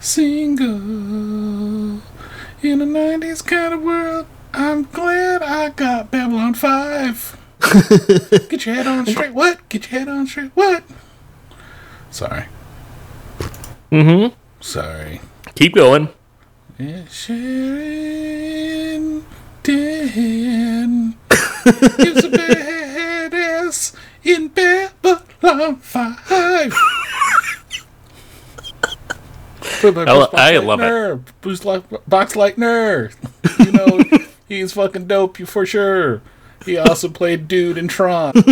single in a 90s kind of world. I'm glad I got Babylon 5. Get your head on straight. What? Get your head on straight. What? Sorry. Mm-hmm. Sorry. Keep going. Yeah, Sharon Dan is a badass in Babylon 5. Put my I lo- Bruce Boxleitner, love it. Boost Li- Boxleitner. You know, he's fucking dope, you for sure. He also played Dude in Tron.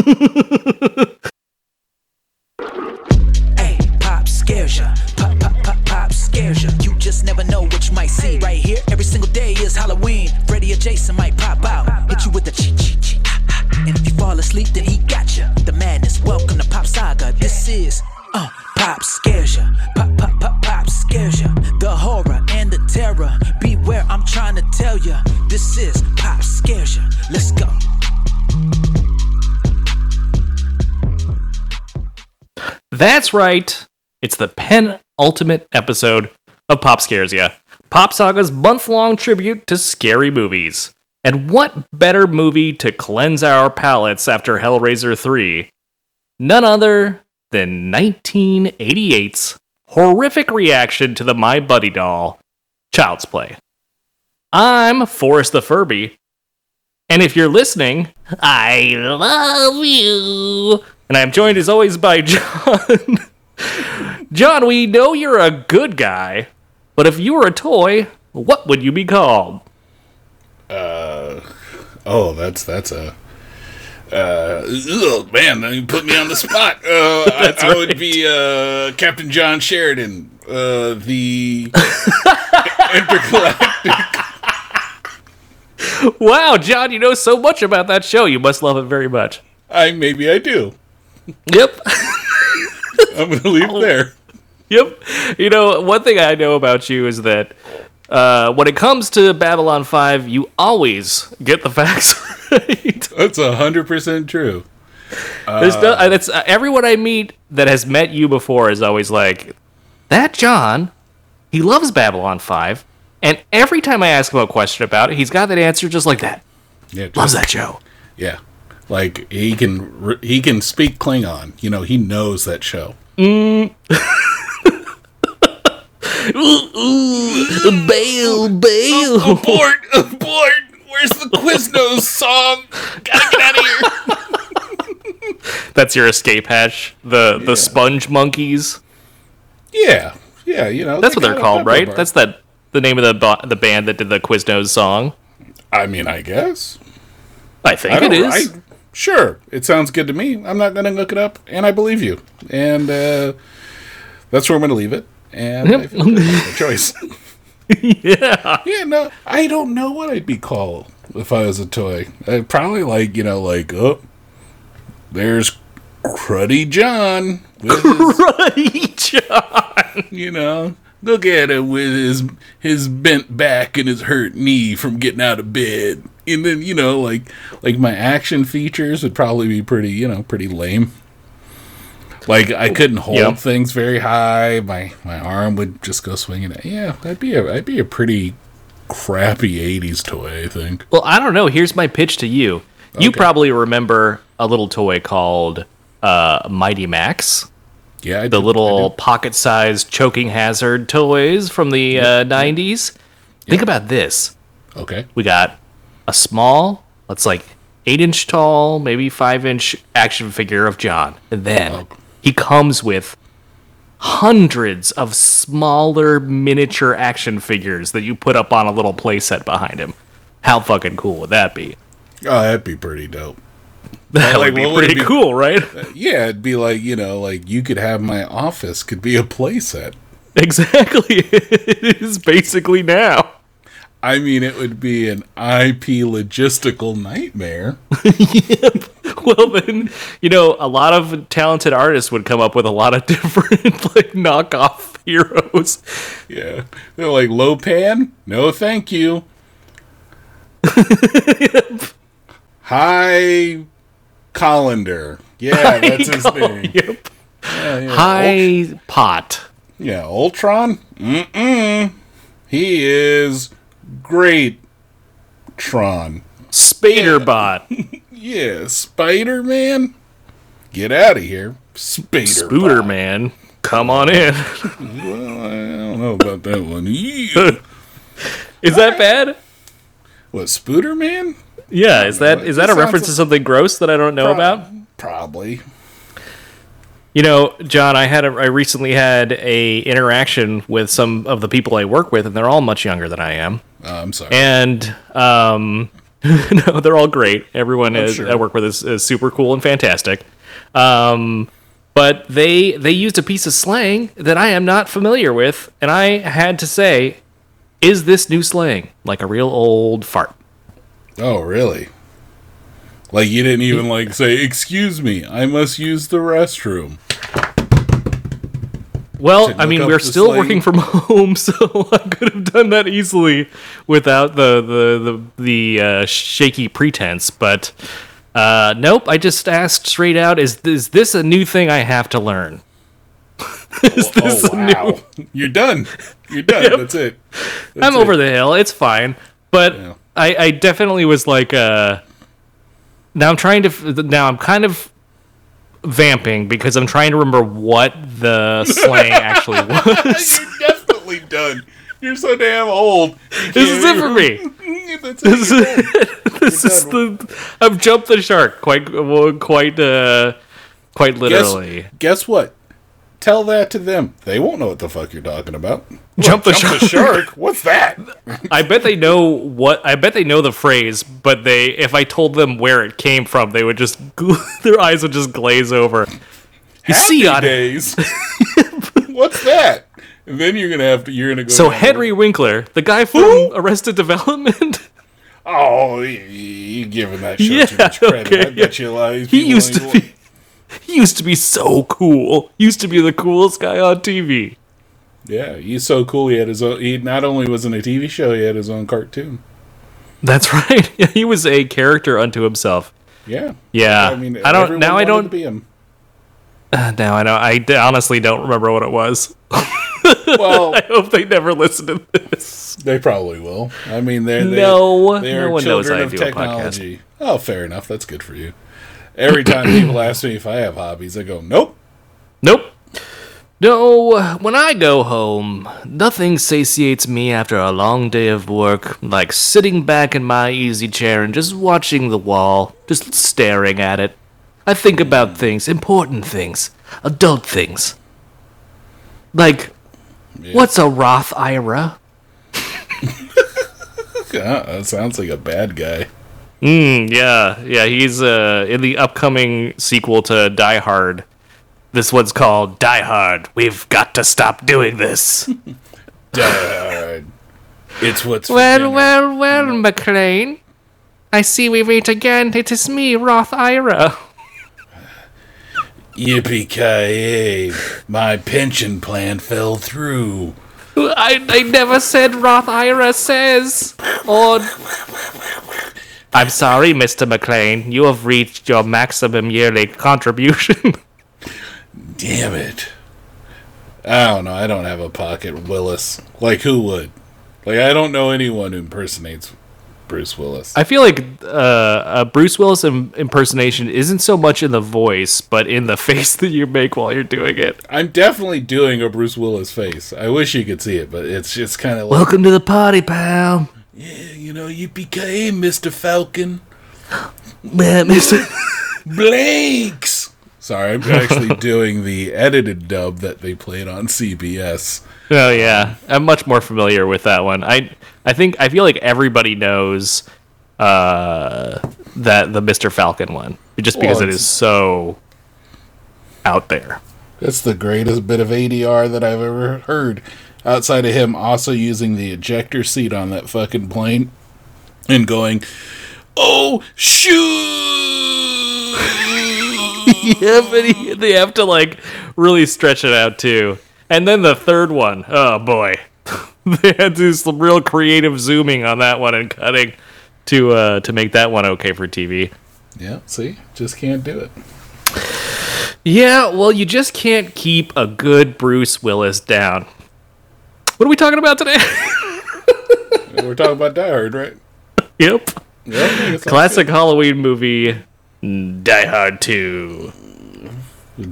Hey, pop scares ya. Pop, pop, pop, pop scares ya. You just never know what you might see. Right here, every single day is Halloween. Freddy or Jason might pop out. Hit you with the chi chi chi. And if you fall asleep, then he got ya. The madness. Welcome to Pop Saga. This is uh, Pop scares ya. Pop, pop, pop, pop scares ya. The horror and the terror. Beware, I'm trying to tell ya. This is Pop scares ya. Let's go. That's right. It's the penultimate episode of Pop Scares Ya, Pop Saga's month long tribute to scary movies. And what better movie to cleanse our palates after Hellraiser 3? None other than 1988's horrific reaction to the My Buddy doll, Child's Play. I'm Forrest the Furby, and if you're listening, I love you. And I'm joined as always by John. John, we know you're a good guy, but if you were a toy, what would you be called? Uh, oh, that's that's a. Uh, ugh, man, you put me on the spot. Uh, I, I would be uh, Captain John Sheridan, uh, the intergalactic. Wow, John, you know so much about that show. You must love it very much. I maybe I do. Yep. I'm gonna leave it there. Yep. You know, one thing I know about you is that uh, when it comes to Babylon 5, you always get the facts right. That's a hundred percent true. There's no, uh, it's, uh, everyone I meet that has met you before is always like, that John, he loves Babylon 5. And every time I ask him a question about it, he's got that answer just like that. Yeah, just- Loves that show. Yeah, like he can he can speak Klingon. You know, he knows that show. Bail, bail. Abort! Abort! Where's the Quiznos song? Gotta get out of here. That's your escape hatch. The the sponge monkeys. Yeah, yeah. You know, That's they what they're called, right? bar. That's that the name of the bo- the band that did the Quiznos song. I mean, I guess. I think I it. I- sure, it sounds good to me. I'm not gonna look it up, and I believe you. And uh, that's where I'm gonna leave it. And I feel choice. yeah. Yeah, no, I don't know what I'd be called if I was a toy. I'd probably like, you know, like, oh, there's Cruddy John with his, John. you know, look at him with his his bent back and his hurt knee from getting out of bed. And then, you know, like like my action features would probably be pretty, you know, pretty lame. Like I couldn't hold Yeah. things very high. My my arm would just go swinging. Yeah, that'd be a that'd be a pretty crappy '80s toy. I think. Well, I don't know. Here's my pitch to you. You probably remember a little toy called uh, Mighty Max. Yeah, I The do- little pocket-sized choking hazard toys from the uh, 90s. Think about this. Okay. We got a small, let's like eight inch tall, maybe five inch action figure of John. And then Oh. He comes with hundreds of smaller miniature action figures that you put up on a little playset behind him. How fucking cool would that be? Oh, that'd be pretty dope. That like, would be it pretty be? cool, right? Uh, yeah, it'd be like you know, like you could have my office could be a playset. Exactly. it is basically now. I mean, it would be an IP logistical nightmare. Well, then, you know, a lot of talented artists would come up with a lot of different, like, knockoff heroes. Yeah, they're like low pan. No, thank you. High Colander. Yeah, that's his name. Yep. Yeah, yeah. High pot. Yeah, Ultron? Mm-mm. He is great Tron. Spaderbot. Yeah, Spider-Man? Get out of here. Spider Spooder Man. Come on in. Well, I don't know about that one. Yeah. Is that bad? what, Spooder Man? Yeah, is that It is that a sounds reference to something gross that I don't know about? Probably. You know, John, I had a, I recently had a interaction with some of the people I work with, and they're all much younger than I am. Uh, I'm sorry. And um, no, they're all great. Everyone is, sure. I work with is, is super cool and fantastic. Um, but they they used a piece of slang that I am not familiar with, and I had to say, "Is this new slang like a real old fart?" oh, really? Like you didn't even like say, "Excuse me, I must use the restroom." Well, I mean, we're still slang. working from home, so I could have done that easily without the the the, the uh, shaky pretense. But uh, nope, I just asked straight out: Is is this a new thing I have to learn? is this oh a new? You're done. You're done. That's it. That's I'm it. over the hill. It's fine, but Yeah. I, I definitely was like, uh, now I'm trying to. Now I'm kind of vamping because I'm trying to remember what the slang actually was. You're definitely done. You're so damn old. This is it for me. That's. This is, this is the I've jumped the shark quite well, quite uh quite literally. Guess, guess what? Tell that to them. They won't know what the fuck you're talking about. Jump the Jump shark. the shark? What's that? I bet they know what I bet they know the phrase, but they if I told them where it came from, they would just their eyes would just glaze over. You see, Happy on days. What's that? And then you're gonna have to. You're gonna go. so Henry Winkler, the guy from? Arrested Development, Oh, you- you giving that show too much credit. okay, I bet you a lot of these he used to be used to be so cool. Used to be the coolest guy on TV. Yeah, he's so cool. He had his own. He not only was in a TV show, he had his own cartoon. That's right. he was a character unto himself. Yeah. Yeah, I mean, I don't now. I don't be him. now. I know. I d- honestly don't remember what it was. Well, I hope they never listen to this. they probably will. I mean, they're they, No, they no one knows I do a podcast. technology. Oh, fair enough. That's good for you. Every time people ask me if I have hobbies, I go, "Nope." Nope. No, when I go home, nothing satiates me after a long day of work like sitting back in my easy chair and just watching the wall, just staring at it. I think about things, important things, adult things. Like, what's a Roth IRA? Uh, that sounds like a bad guy. Mm, yeah, yeah, he's uh, in the upcoming sequel to Die Hard. This one's called Die Hard. We've got to stop doing this. Dad. It's what's for Well, dinner. well, well, McClane. I see we meet again. It is me, Roth Ira. Yippee ki My pension plan fell through. I, I never said Roth Ira says. Or. I'm sorry, Mr. McClane. You have reached your maximum yearly contribution. Damn it. I don't know. I don't have a pocket Willis. Like, who would? Like, I don't know anyone who impersonates Bruce Willis. I feel like uh, a Bruce Willis im- impersonation isn't so much in the voice, but in the face that you make while you're doing it. I'm definitely doing a Bruce Willis face. I wish you could see it, but it's just kind of like, Welcome to the party, pal. Yeah, you know, you became Mr. Falcon. Man, Mr. Blanks! Sorry, I'm actually doing the edited dub that they played on CBS. Oh yeah, I'm much more familiar with that one. I I think I feel like everybody knows uh, that the Mr. Falcon one, just because Well, it's- so out there. That's the greatest bit of ADR that I've ever heard. Outside of him also using the ejector seat on that fucking plane and going, "Oh shoot!" yeah, but he, they have to like really stretch it out too. And then the third one, oh boy, they had to do some real creative zooming on that one and cutting to uh, to make that one okay for TV. yeah, see, just can't do it. Yeah, well, you just can't keep a good Bruce Willis down. What are we talking about today? We're talking about Die Hard, right? yep. Yeah, Classic Halloween movie, Die Hard 2.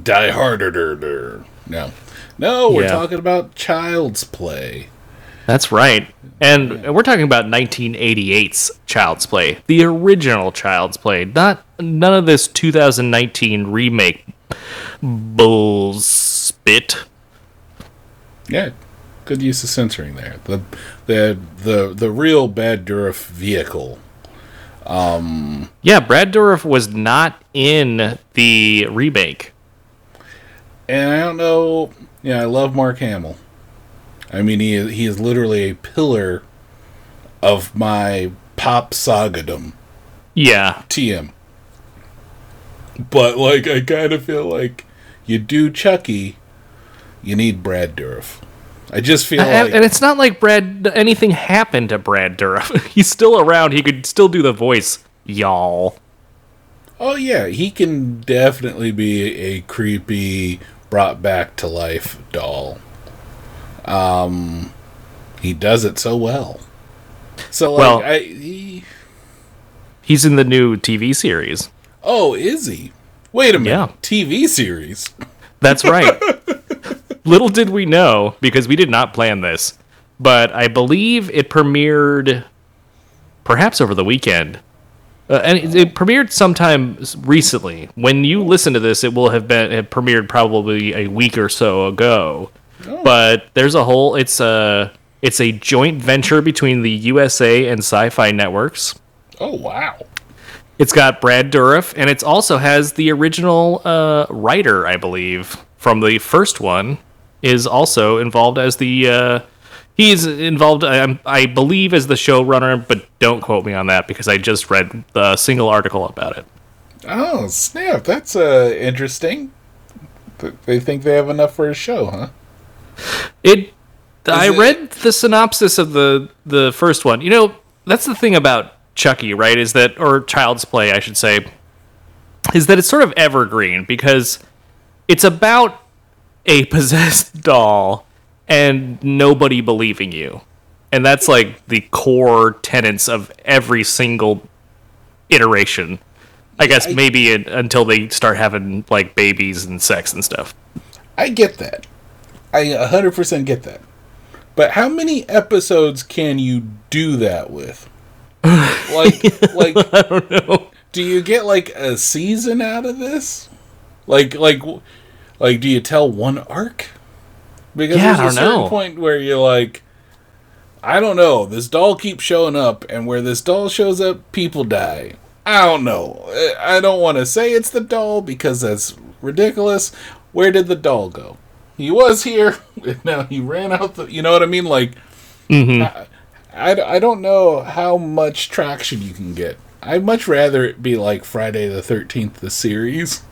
Die Harder. No, no, we're Yeah. talking about Child's Play. That's right. And we're talking about 1988's Child's Play, the original Child's Play, not none of this 2019 remake bullspit. Yeah, good use of censoring there. The the the the real Brad Dourif vehicle. Um, Yeah, Brad Dourif was not in the remake. And I don't know. Yeah, I love Mark Hamill. I mean, he is, he is literally a pillar of my pop sagadom. Yeah, TM. But like, I kind of feel like you do Chucky, you need Brad Dourif. I just feel and, like and it's not like Brad anything happened to Brad Dourif. He's still around. He could still do the voice, y'all. Oh yeah, he can definitely be a creepy, brought back to life doll. Um, he does it so well. So like, Well- I he, He's in the new TV series. oh, is he? Wait a minute, Yeah. TV series. That's right. Little did we know, because we did not plan this, but I believe it premiered perhaps over the weekend. Uh, and it, it premiered sometime recently. When you listen to this, it will have been it premiered probably a week or so ago. But there's a whole it's a it's a joint venture between the USA and Sci-Fi Networks. Oh wow. It's got Brad Dourif, and it also has the original uh, writer, I believe, from the first one, is also involved as the. Uh, he's involved, I, I believe, as the showrunner, but don't quote me on that because I just read the single article about it. Oh snap! That's uh interesting. They think they have enough for a show, huh? It. I it- read the synopsis of the the first one. You know, that's the thing about Chucky, right? Is that or Child's Play, I should say, is that it's sort of evergreen because it's about a possessed doll and nobody believing you. And that's like the core tenets of every single iteration. I guess maybe in, until they start having like babies and sex and stuff. I get that. I 100% get that. But how many episodes can you do that with? like like I don't know. Do you get like a season out of this? Like like like do you tell one arc? Because Yeah, there's a certain know. point where you're like I don't know. This doll keeps showing up and where this doll shows up, people die. I don't know. I- don't want to say it's the doll because that's ridiculous. Where did the doll go? He was here. Now he ran out. The, you know what I mean? Like, mm-hmm. I, I, I don't know how much traction you can get. I'd much rather it be like Friday the 13th, the series.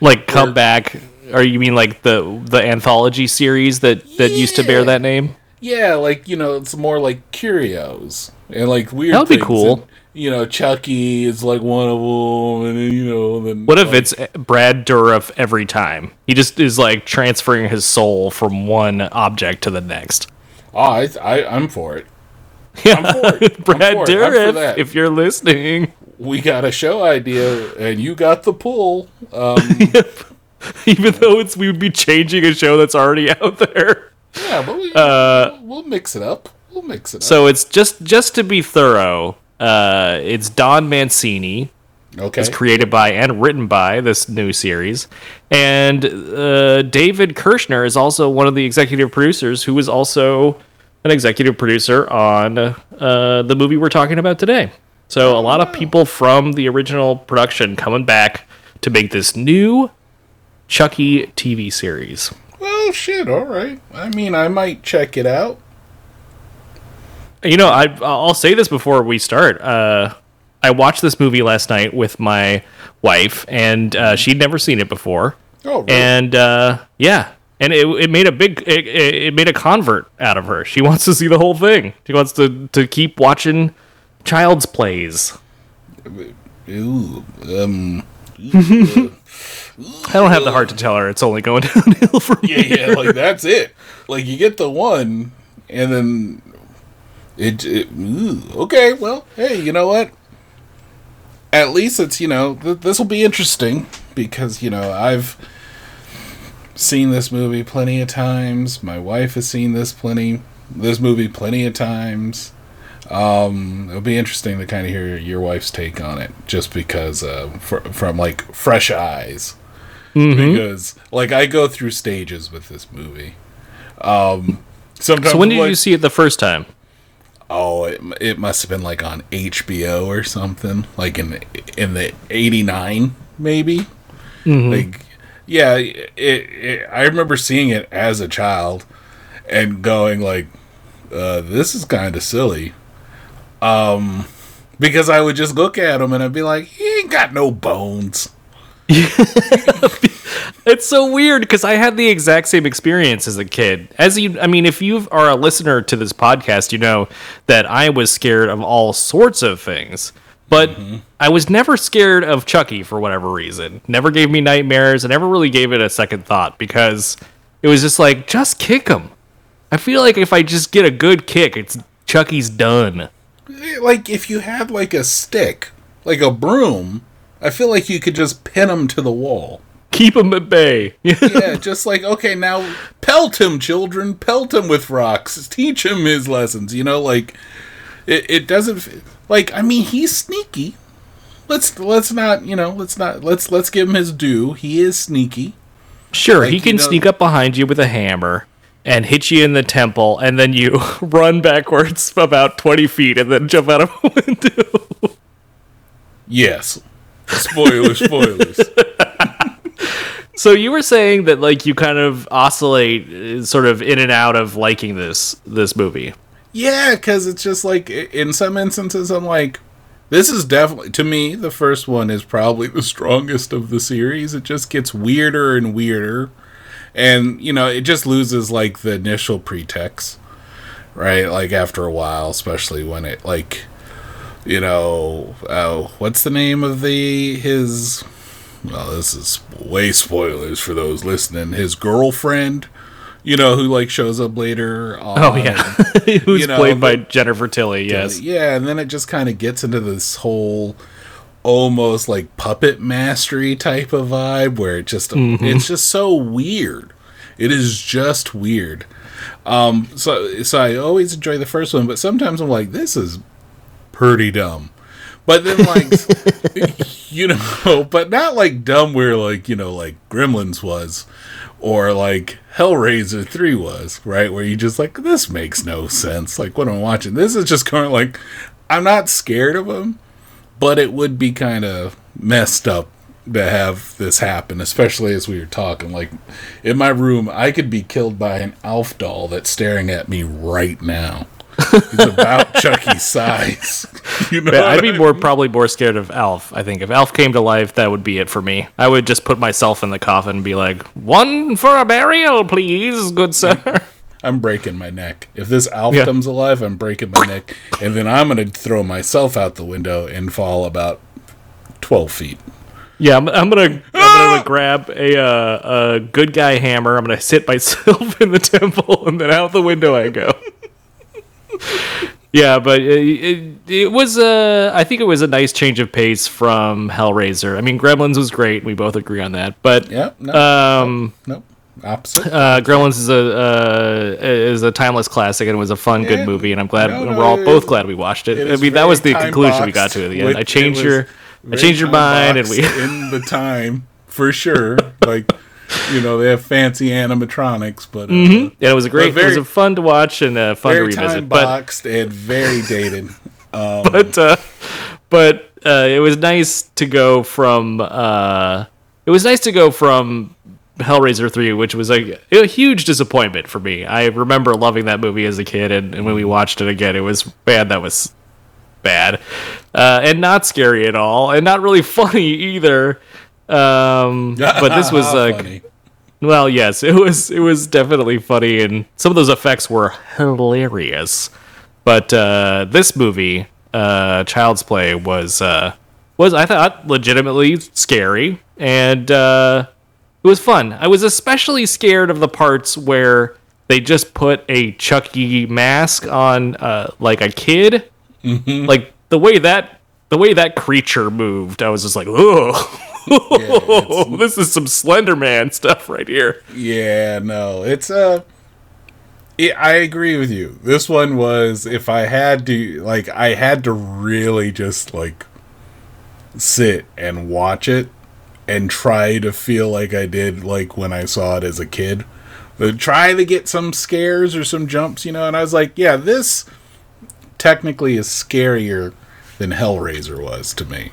Like come back or you mean like the the anthology series that that used to bear that name? Yeah, like, you know, it's more like curios and like weird That would be cool. And, you know, Chucky is like one of them. And you know, then. What if like, it's Brad Dourif every time? He just is like transferring his soul from one object to the next. Oh, I, I, I'm for it. I'm for it. Brad for it. Dourif, that. if you're listening, we got a show idea and you got the pull. Um, even though it's we would be changing a show that's already out there. yeah, but we, Uh, we'll, we'll mix it up. We'll mix it up. So it's just just to be thorough. Uh, it's Don Mancini, okay. It's created by and written by this new series. And uh, David Kirschner is also one of the executive producers, who is also an executive producer on uh, the movie we're talking about today. So a lot of people from the original production coming back to make this new Chucky TV series. Well, shit. All right. I mean, I might check it out. You know, I, I'll say this before we start. Uh, I watched this movie last night with my wife, and uh, she'd never seen it before. Oh, really? and uh, yeah, and it, it made a big it, it made a convert out of her. She wants to see the whole thing. She wants to to keep watching child's plays. Ooh, um, ooh, I don't have the heart to tell her it's only going downhill from yeah, here. yeah, like that's it. Like you get the one, and then it. it ooh, okay, well, hey, you know what? At least it's you know th- this will be interesting because you know I've seen this movie plenty of times. My wife has seen this plenty this movie plenty of times. Um, it'll be interesting to kind of hear your wife's take on it, just because uh, fr- from like fresh eyes because like I go through stages with this movie. Um, sometimes So when did like, you see it the first time? Oh, it, it must have been like on HBO or something, like in in the '89 maybe. Like, yeah, it, it, I remember seeing it as a child and going like, uh, "This is kind of silly." Um, because I would just look at him and I'd be like, "He ain't got no bones." It's so weird because I had the exact same experience as a kid. As you, I mean, if you are a listener to this podcast, you know that I was scared of all sorts of things, but mm-hmm. I was never scared of Chucky for whatever reason. Never gave me nightmares. I never really gave it a second thought because it was just like, just kick him. I feel like if I just get a good kick, it's Chucky's done. like if you have like a stick, like a broom, I feel like you could just pin him to the wall. Keep him at bay. Yeah, just like okay, now pelt him, children, pelt him with rocks, teach him his lessons. You know, like it, it doesn't like. I mean, he's sneaky. Let's let's not you know let's not let's let's give him his due. He is sneaky. Sure, Like, he you can know- sneak up behind you with a hammer and hit you in the temple, and then you run backwards about 20 feet and then jump out of a window. Yes. Spoilers, spoilers. so you were saying that like you kind of oscillate uh, sort of in and out of liking this this movie. Yeah, because it's just like in some instances, I'm like, this is definitely to me the first one is probably the strongest of the series. It just gets weirder and weirder, and you know it just loses like the initial pretext, right? Like after a while, especially when it like, you know, oh, what's the name of the his? Well, this is way spoilers for those listening. His girlfriend. You know who like shows up later? On, Oh yeah, who's you know, played by Jennifer Tilly? Yes. yeah, and then it just kind of gets into this whole almost like puppet mastery type of vibe where it just it's just so weird. It is just weird. Um so so I always enjoy the first one, but sometimes I'm like this is pretty dumb. But then like you know, but not like dumb where like, you know, like Gremlins was or like Hellraiser 3 was, right? Where you just like, this makes no sense. Like, what am I watching? This is just kind of like, I'm not scared of them, but it would be kind of messed up to have this happen, especially as we were talking. Like, in my room, I could be killed by an Alf doll that's staring at me right now. It's about Chucky's size. You know, I'd be I more probably more scared of Alf. I think if Alf came to life, that would be it for me. I would just put myself in the coffin and be like, "One for a burial, please, good sir." I'm breaking my neck. If this Alf Yeah. comes alive, I'm breaking my neck, and then I'm gonna throw myself out the window and fall about twelve feet. Yeah, I'm, I'm gonna I'm gonna grab a uh, a good guy hammer. I'm gonna sit myself in the temple, and then out the window I go. Yeah, but it, it, it was a. I think it was a nice change of pace from Hellraiser. I mean, Gremlins was great. We both agree on that. But Yeah, no, um, no, opposite. uh, Gremlins is a uh, is a timeless classic, and it was a fun, Yeah. good movie. And I'm glad No, we're all both glad we watched it. I mean, that was the conclusion we got to at the end. I changed your I changed your mind, and we in the time for sure. Like you know, they have fancy animatronics, but uh, Yeah, it was a great. very- it was a fun to watch and uh, fun to very revisit. time But boxed and very dated. but uh, but uh, it was nice to go from. Uh, it was nice to go from Hellraiser three, which was a, a huge disappointment for me. I remember loving that movie as a kid, and, and when we watched it again, it was bad. That was bad, uh, and not scary at all, and not really funny either. Um, but this was like. Well, yes, it was it was definitely funny, and some of those effects were hilarious. But uh, this movie, uh, Child's Play, was uh, was I thought legitimately scary and uh, it was fun. I was especially scared of the parts where they just put a Chucky mask on uh, like a kid. Like the way that the way that creature moved, I was just like, oh, it's- this is some Slender Man stuff right here. Yeah, no, it's uh yeah, I agree with you. This one was if I had to like I had to really just like sit and watch it and try to feel like I did like when I saw it as a kid. But try to get some scares or some jumps, you know, and I was like, yeah, this technically is scarier than Hellraiser was to me.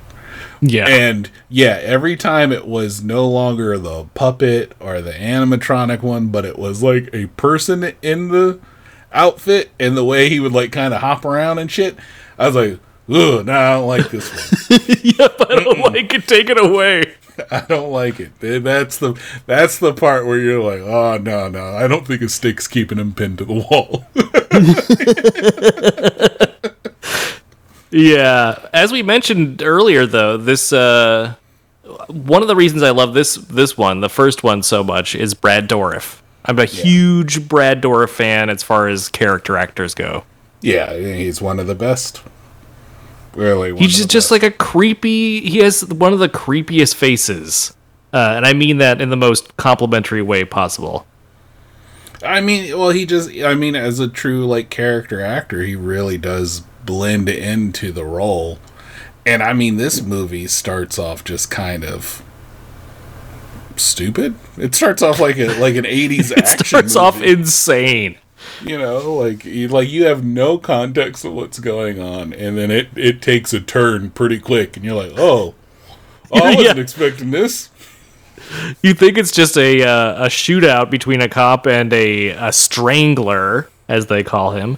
Yeah, And yeah, every time it was no longer the puppet or the animatronic one, but it was like a person in the outfit and the way he would like kind of hop around and shit. I was like, ugh, no, I don't like this one. yep, I don't like it. Take it away. I don't like it. That's the that's the part where you're like, oh no, no, I don't think a stick's keeping him pinned to the wall. Yeah, as we mentioned earlier, though, this uh, one of the reasons I love this this one, the first one, so much is Brad Dourif. I'm a huge Brad Dourif fan as far as character actors go. yeah, he's one of the best. Really, one He's just, just like a creepy. He has one of the creepiest faces, uh, and I mean that in the most complimentary way possible. I mean, well, he just, I mean, as a true, like, character actor, he really does blend into the role. And I mean, this movie starts off just kind of stupid. It starts off like a like an 80s It starts off insane. you know, like you like you have no context of what's going on and then it it takes a turn pretty quick and you're like, "Oh, oh I wasn't Yeah. expecting this." You think it's just a uh, a shootout between a cop and a, a strangler, as they call him.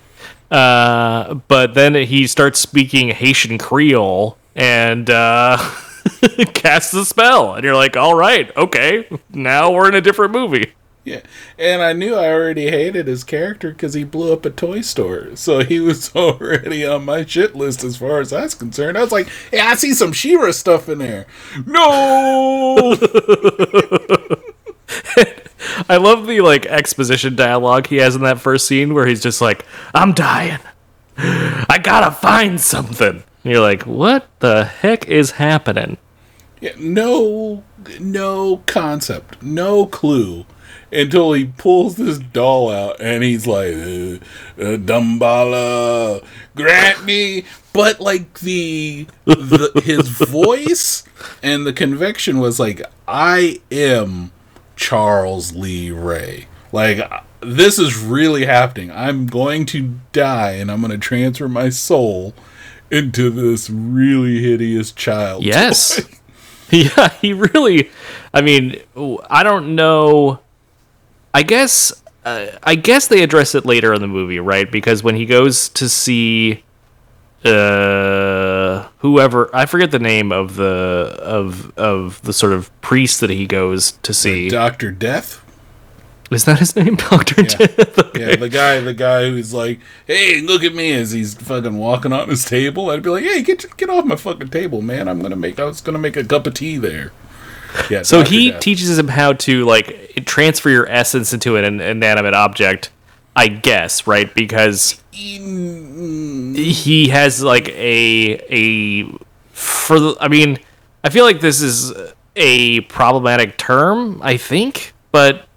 Uh, but then he starts speaking Haitian Creole and uh, casts a spell, and you're like, "All right, okay, now we're in a different movie." Yeah, and I knew I already hated his character because he blew up a toy store. So he was already on my shit list as far as that's concerned. I was like, "Hey, I see some She-Ra stuff in there." No, I love the like exposition dialogue he has in that first scene where he's just like, "I'm dying, I gotta find something." And you're like, "What the heck is happening?" yeah, no, no concept, no clue until he pulls this doll out and he's like, uh, uh, "Damballa, grant me." But like the, the his voice and the conviction was like, "I am." Charles Lee Ray. Like this is really happening. I'm going to die and I'm going to transfer my soul into this really hideous child. Yes. toy. yeah, he really. I mean, I don't know. I guess. Uh, I guess they address it later in the movie, right? Because when he goes to see, uh, whoever I forget the name of the of of the sort of priest that he goes to see. Doctor Death. Is that his name, Doctor Death? Yeah, the guy, the guy who's like, "Hey, look at me!" as he's fucking walking on his table. I'd be like, "Hey, get get off my fucking table, man! I'm gonna make. I was gonna make a cup of tea there." Yeah. So Dr. he Death. teaches him how to like transfer your essence into an inanimate object, I guess, right? Because he has like a a for the, I mean, I feel like this is a problematic term, I think, but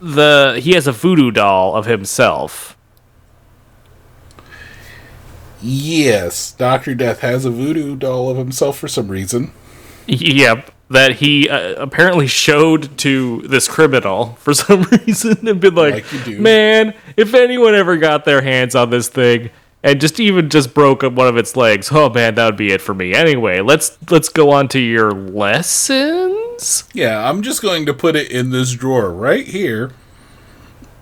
the he has a voodoo doll of himself. Yes, Doctor Death has a voodoo doll of himself for some reason. Yep, that he uh, apparently showed to this criminal for some reason and been like, Like. "Man, if anyone ever got their hands on this thing and just even just broke up one of its legs, oh man, that would be it for me." Anyway, let's let's go on to your lessons. Yeah, I'm just going to put it in this drawer right here.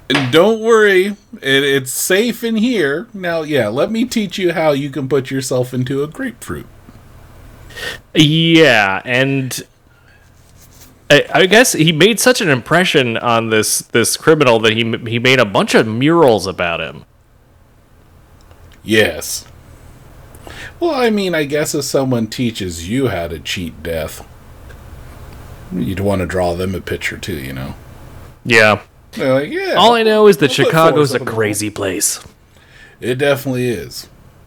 And don't worry, it, it's safe in here. Now, yeah, let me teach you how you can put yourself into a grapefruit. Yeah, and I, I guess he made such an impression on this this criminal that he he made a bunch of murals about him. Yes. Well, I mean, I guess if someone teaches you how to cheat death, you'd want to draw them a picture too, you know? Yeah. Like, yeah. All I know is that We'll Chicago's a up on the crazy place. It definitely is.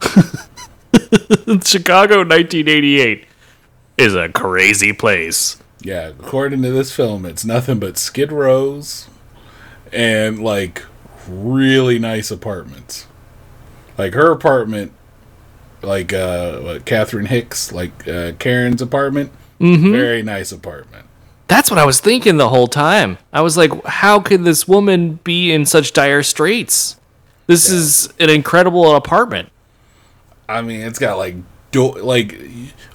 Chicago 1988 is a crazy place. Yeah, according to this film, it's nothing but skid rows and like really nice apartments. Like her apartment, like uh, what, Catherine Hicks, like uh, Karen's apartment, very nice apartment. That's what I was thinking the whole time. I was like, how could this woman be in such dire straits? This is an incredible apartment. I mean, it's got like do- like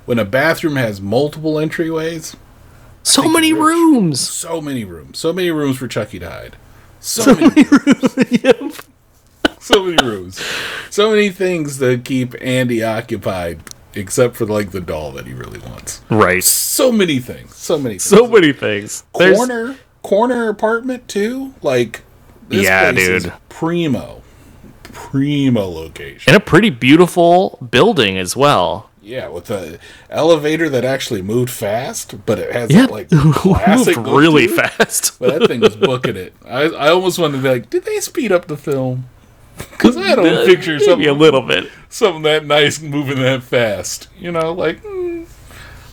when a bathroom has multiple entryways, So many rooms. so many rooms, so many rooms for Chucky to hide. So, many, rooms. so many rooms. So many things to keep Andy occupied, except for like the doll that he really wants. Right. So many things. So many. Things. So many things. There's- corner corner apartment too. Like this Yeah, dude. primo, primo location. and a pretty beautiful building as well. Yeah, with a elevator that actually moved fast, but it has Yeah, that like classic moved really fast. But that thing was booking it. I, I almost wanted to be like, did they speed up the film? Because I don't picture something a little bit. something that nice moving that fast. You know, like mm,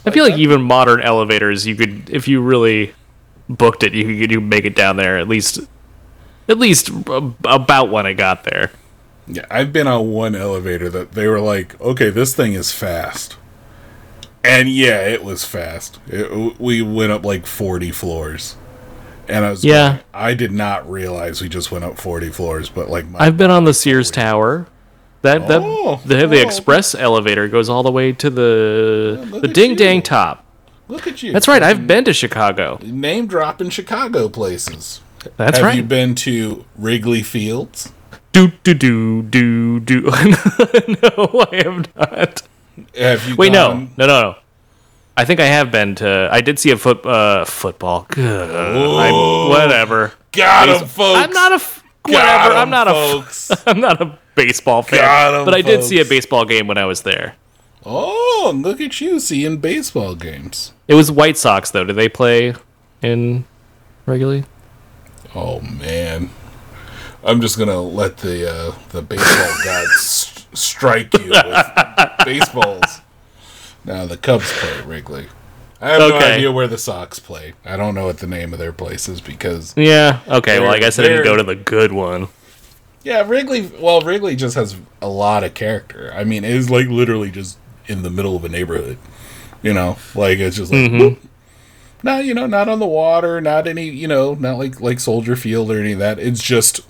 I feel like even modern elevators, you could, if you really booked it, you could you make it down there at least, at least about when I got there. yeah. I've been on one elevator that they were like, okay, this thing is fast, and yeah, it was fast. It, we went up like forty floors, and I was Yeah. I did not realize we just went up forty floors, but like my I've been on the Sears Tower. That that Oh, they have the oh. express elevator goes all the way to the oh, look the ding you. dang top. look at you. That's right. I've been to Chicago. name dropping Chicago places. That's Have right. Have you been to Wrigley Fields? do do do do do. no, I have not. Have you Wait, no, no, no, no. I think I have been to. I did see a foot uh, football. Whatever. Got him, folks. I'm not a f- whatever. 'em, I'm not a. f- folks. I'm not a baseball fan. Got 'em, but I did see a baseball game when I was there. oh, look at you seeing baseball games. It was White Sox though. Do they play in regularly? Oh man, I'm just gonna let the uh, the baseball gods s- strike you with baseballs. Now the Cubs play at Wrigley. I have no idea where the Sox play. I don't know what the name of their place is because Yeah. Okay. Well, I guess I didn't go to the good one. Yeah, Wrigley. Well, Wrigley just has a lot of character. I mean, it is like literally just in the middle of a neighborhood. You know, like it's just like, mm-hmm. whoop. not you know, not on the water, not any, you know, not like like Soldier Field or any of that. It's just,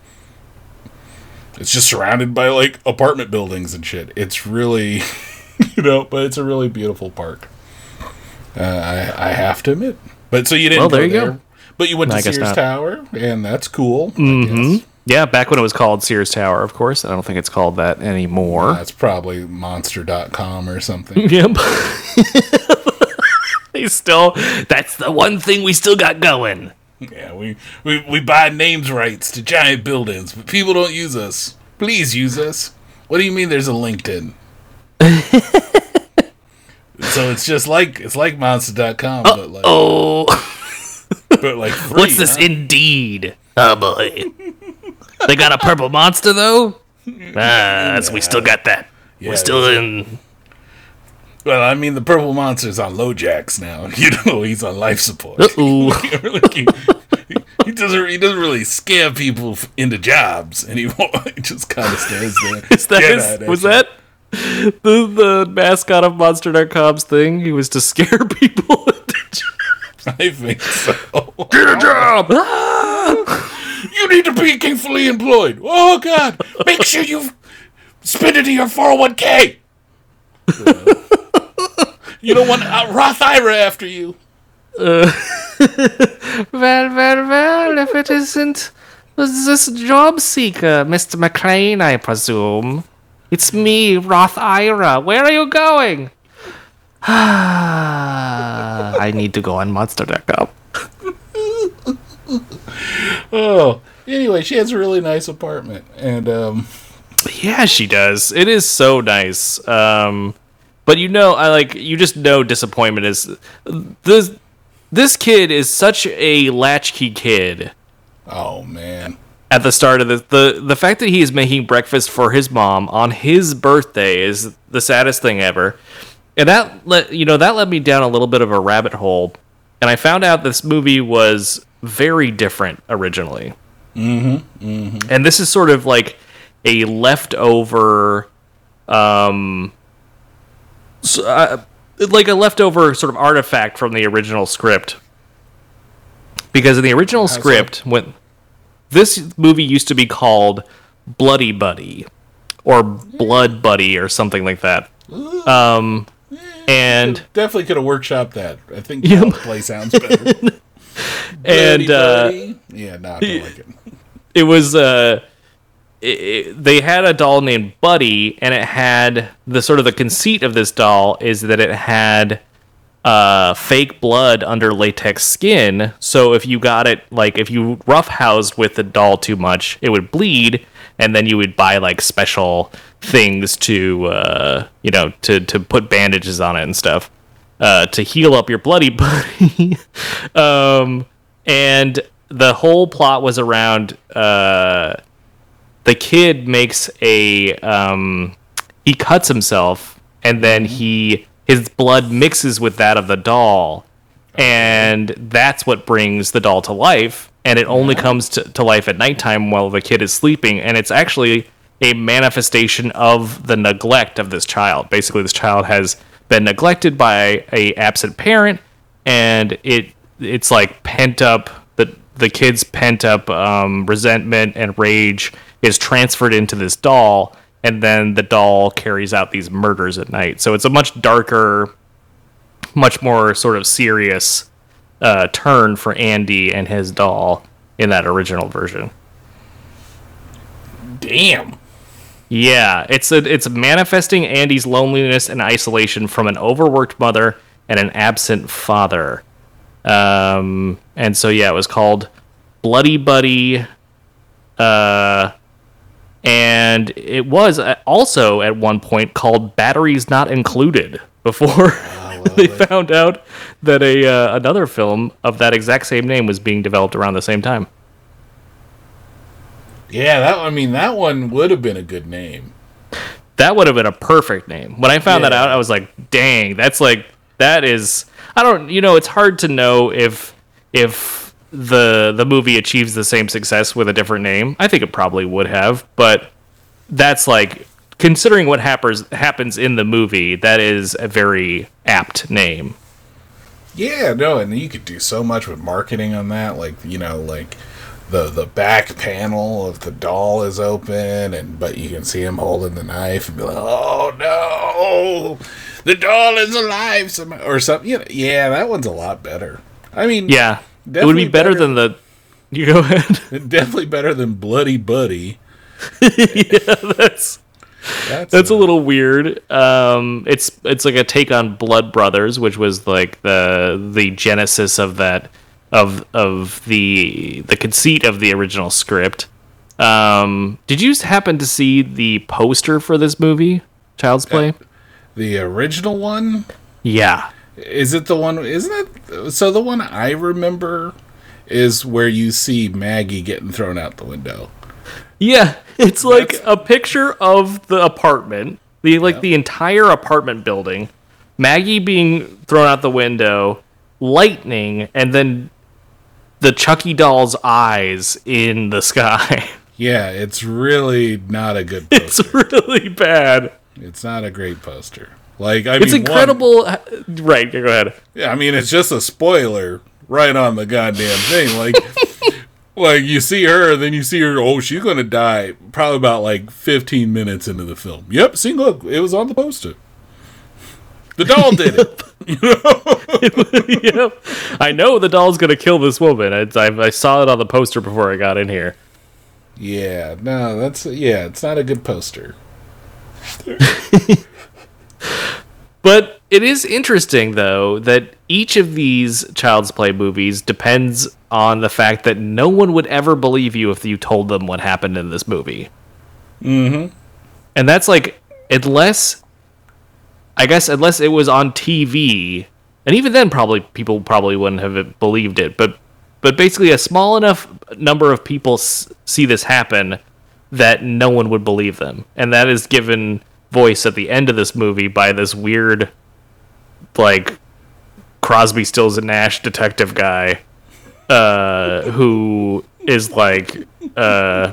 it's just surrounded by like apartment buildings and shit. It's really, you know, but it's a really beautiful park. Uh, I I have to admit. But so you didn't Well, go there you go. But you went to I Sears not. Tower, and that's cool. Guess. Yeah, back when it was called Sears Tower, of course. I don't think it's called that anymore. That's probably monster.com or something. Yep. they still. That's the one thing we still got going. yeah, we, we, we buy names rights to giant buildings, but people don't use us. Please use us. What do you mean there's a LinkedIn? So it's just like it's like monster.com, but like Oh, but like free, what's this huh? Indeed? Oh boy. they got a purple monster though. Ah, that's, we still got that. Yeah, We're still in. Well, I mean the purple monster's on LoJax now. You know, he's on life support. Like, he, he doesn't he doesn't really scare people into jobs anymore. He just kind of stands there. Is that his, was that the the mascot of Monster.com's thing? He was to scare people. I think so. Get a job. Ah! You need to be gainfully employed. Oh God! Make sure you spend it in your four hundred one k. You don't want uh, Roth IRA after you. Well, well, well, if it isn't this job seeker, Mr. McClane, I presume. It's me, Roth Ira. Where are you going? I need to go on monster.com. Oh, anyway, she has a really nice apartment, and um, Yeah, she does. It is so nice. Um, but you know, I like you just know disappointment is this. This kid is such a latchkey kid. Oh man. At the start of the the the fact that he is making breakfast for his mom on his birthday is the saddest thing ever, and that let you know that led me down a little bit of a rabbit hole, and I found out this movie was very different originally. Mm-hmm. mm-hmm. And this is sort of like a leftover, um, so, uh, like a leftover sort of artifact from the original script. Because in the original How's script, that? when this movie used to be called Bloody Buddy or Blood Buddy or something like that. Um, and definitely could have workshopped that. I think yeah. play sounds better. and uh, yeah, no, I don't like it. It was uh, it, they had a doll named Buddy, and it had the sort of the conceit of this doll is that it had uh, fake blood under latex skin. So if you got it, like if you roughhoused with the doll too much, it would bleed, and then you would buy like special things to, uh, you know, to to put bandages on it and stuff uh, to heal up your bloody buddy. um, and the whole plot was around uh, the kid makes a um, he cuts himself, and then he his blood mixes with that of the doll, and that's what brings the doll to life. And it only comes to, to life at nighttime while the kid is sleeping, and it's actually a manifestation of the neglect of this child. Basically, this child has been neglected by a absent parent, and it it's like pent up the the kid's pent up um, resentment and rage is transferred into this doll and then the doll carries out these murders at night. So it's a much darker, much more sort of serious uh, turn for Andy and his doll in that original version. Damn. Yeah, it's a, it's manifesting Andy's loneliness and isolation from an overworked mother and an absent father. Um, and so yeah, it was called Bloody Buddy. Uh, and it was uh, also at one point called Batteries Not Included before oh, they found out that a uh, another film of that exact same name was being developed around the same time. Yeah, that I mean that one would have been a good name. That would have been a perfect name. When I found yeah. that out, I was like, "Dang, that's like that is." I don't, you know, it's hard to know if if the the movie achieves the same success with a different name. I think it probably would have, but that's like considering what happens happens in the movie, that is a very apt name. Yeah, no, and you could do so much with marketing on that, like you know, like the the back panel of the doll is open, and but you can see him holding the knife and be like, "Oh no, the doll is alive!" or something. You know, yeah, that one's a lot better. I mean, yeah, Definitely it would be better, better, than the. You go ahead. Definitely better than Bloody Buddy. yeah, that's that's, that's a, a, little weird. Um, it's it's like a take on Blood Brothers, which was like the the genesis of that of of the the conceit of the original script. Um, did you happen to see the poster for this movie, Child's Play? Uh, the original one? Yeah. Is it the one? Isn't it? So the one I remember is where you see Maggie getting thrown out the window. Yeah, it's like a picture of the apartment, the like the entire apartment building, Maggie being thrown out the window, lightning, and then the Chucky doll's eyes in the sky. Yeah, it's really not a good poster. It's really bad. It's not a great poster. Like I it's mean, incredible. One, right, go ahead. Yeah, I mean it's just a spoiler right on the goddamn thing. Like, like you see her, then you see her. Oh, she's gonna die. Probably about like 15 minutes into the film. Yep. See, look, it was on the poster. The doll did it. yep. I know the doll's gonna kill this woman. I, I, I saw it on the poster before I got in here. Yeah, no, that's yeah. It's not a good poster. But it is interesting, though, that each of these Child's Play movies depends on the fact that no one would ever believe you if you told them what happened in this movie. Mm-hmm. and that's like unless I guess unless it was on TV, and even then probably people probably wouldn't have believed it. But but basically, a small enough number of people s- see this happen that no one would believe them, and that is given voice at the end of this movie by this weird, like Crosby, Stills, and Nash detective guy, uh, who is like, uh,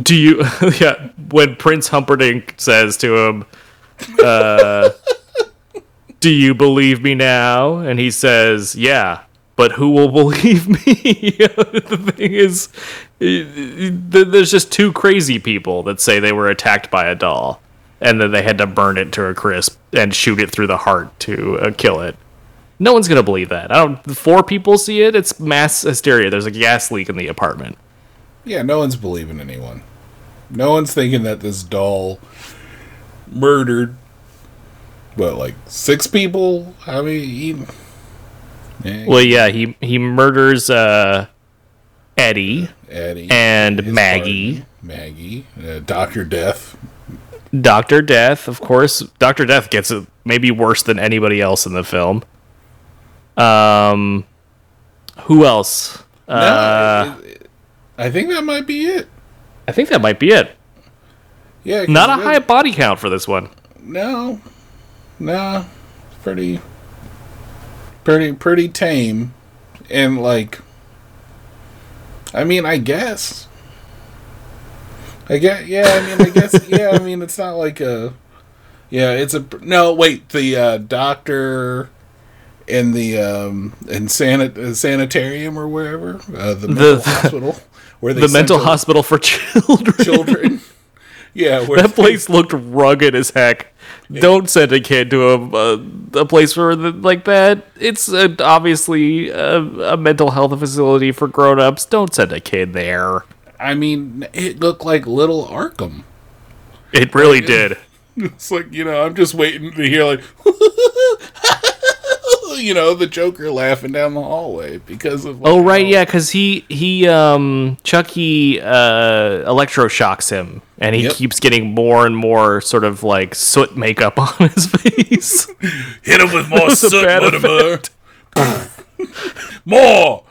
do you, yeah, when Prince Humperdinck says to him, uh, do you believe me now? And he says, yeah, but who will believe me? the thing is, there's just two crazy people that say they were attacked by a doll and then they had to burn it to a crisp and shoot it through the heart to uh, kill it. No one's gonna believe that. I don't. Four people see it. It's mass hysteria. There's a gas leak in the apartment. Yeah, no one's believing anyone. No one's thinking that this doll murdered, what, like six people? I mean, Well, yeah, he he murders uh, Eddie, Eddie and Maggie. party, Maggie, uh, Doctor Death. Doctor Death. Of course, Doctor Death gets it maybe worse than anybody else in the film. Um, who else? No, Uh, it- it- I think that might be it. I think that might be it. Yeah, Not a high body count for this one. No, no, pretty, pretty, pretty tame, and like, I mean, I guess, I guess, yeah, I mean, I guess, yeah, I mean, it's not like a, yeah, it's a no. Wait, the uh, doctor in the um in sanit- uh, sanitarium or wherever uh, the mental hospital where they The mental hospital for children. children. Yeah, that place looked rugged as heck. Don't send a kid to a a, a place where the, like that. It's a, obviously a, a mental health facility for grown-ups. Don't send a kid there. I mean, it looked like Little Arkham. It really did. It's like you know, I'm just waiting to hear like, you know, the Joker laughing down the hallway because of. Like, Oh right, yeah, because he he um Chucky uh electroshocks him, and he Yep. keeps getting more and more sort of like soot makeup on his face. Hit him with more soot, Mortimer. more.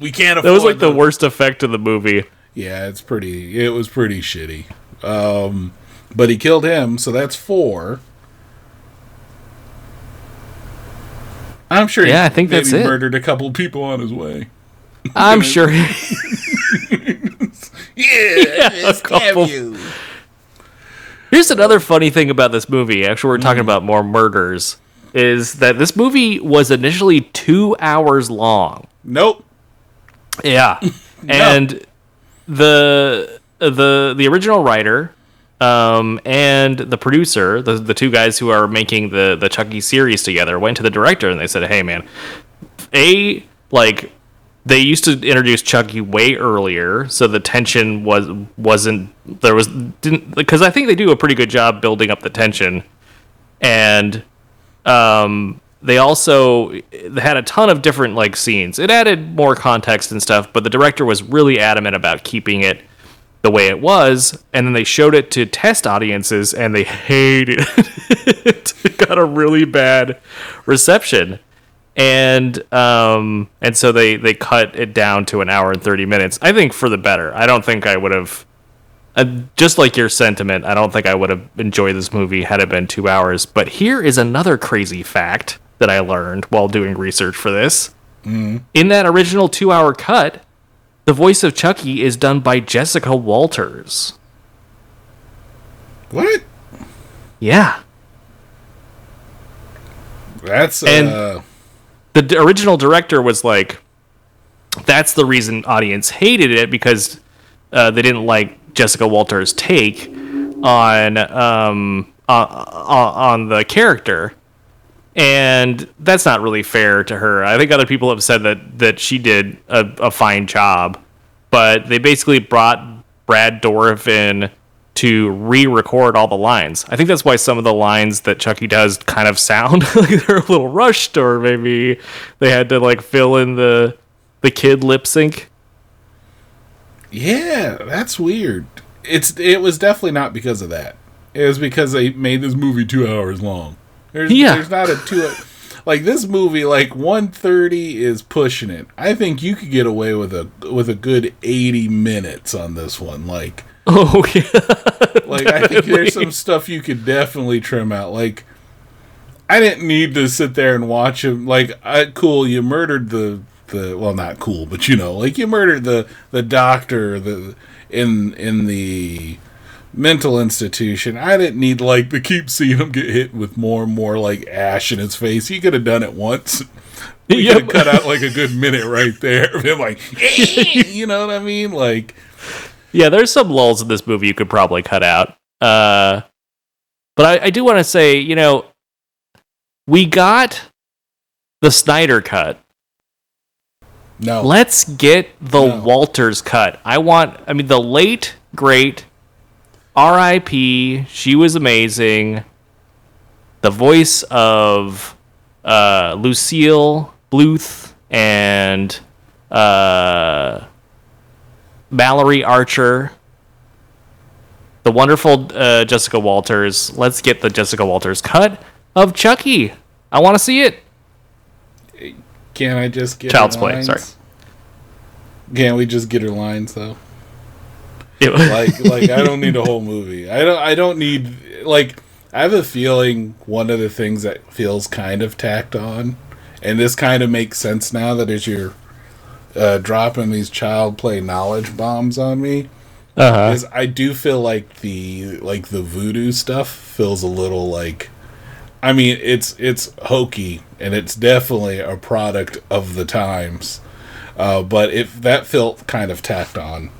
We can't afford. That was like the worst effect of the movie. Yeah, it's pretty. It was pretty shitty. Um, but he killed him, so that's four. I'm sure. Yeah, he I think maybe that's it. Murdered a couple people on his way. I'm sure. Yeah, a couple. Here's another funny thing about this movie. Actually, we're talking mm-hmm. about more murders. Is that this movie was initially two hours long? Nope. Yeah, and the the the original writer um, and the producer, the the two guys who are making the the Chucky series together, went to the director and they said, "Hey, man, a like." They used to introduce Chucky way earlier, so the tension was wasn't there was didn't because I think they do a pretty good job building up the tension, and um, they also had a ton of different like scenes. It added more context and stuff, but the director was really adamant about keeping it the way it was. And then they showed it to test audiences, and they hated it. it got a really bad reception, and um, and so they they cut it down to an hour and thirty minutes. I think for the better. I don't think I would have. Uh, just like your sentiment, I don't think I would have enjoyed this movie had it been two hours. But here is another crazy fact that I learned while doing research for this. In that original two hour cut, the voice of Chucky is done by Jessica Walters. What? Yeah. That's And- uh. The original director was like, that's the reason audience hated it because uh, they didn't like Jessica Walters' take on um, uh, uh, on the character, and that's not really fair to her. I think other people have said that that she did a, a fine job, but they basically brought Brad Dourif in to re-record all the lines. I think that's why some of the lines that Chucky does kind of sound like they're a little rushed, or maybe they had to like fill in the the kid lip sync. Yeah, that's weird. it's it was definitely not because of that. It was because they made this movie two hours long. There's, Yeah. there's not a two like this movie like 130 is pushing it. I think you could get away with a with a good 80 minutes on this one. Like Oh yeah. like I think there's some stuff you could definitely trim out. Like I didn't need to sit there and watch him. Like I, cool, you murdered the the well, not cool, but you know, like you murdered the the doctor the in in the mental institution. I didn't need like to keep seeing him get hit with more and more like ash in his face. He could have done it once. We Yep. could have cut out like a good minute right there of him like, you know what I mean? Like, Yeah, there's some lulls in this movie you could probably cut out. Uh, but I, I do want to say, you know, we got the Snyder cut. no, Let's get the No. Walters cut. I want, I mean, the late, great R.I.P. She was amazing. The voice of uh, Lucille Bluth and uh, Mallory Archer. The wonderful uh, Jessica Walters. Let's get the Jessica Walters cut of Chucky. I want to see it. Can't I just get Child's her Play, lines? sorry. Can't we just get her lines though? It- Like, like I don't need a whole movie. I don't. I don't need like. I have a feeling one of the things that feels kind of tacked on, and this kind of makes sense now that as you're uh, dropping these child play knowledge bombs on me, uh-huh. is I do feel like the like the voodoo stuff feels a little like I mean it's it's hokey and it's definitely a product of the times. Uh, but if that felt kind of tacked on.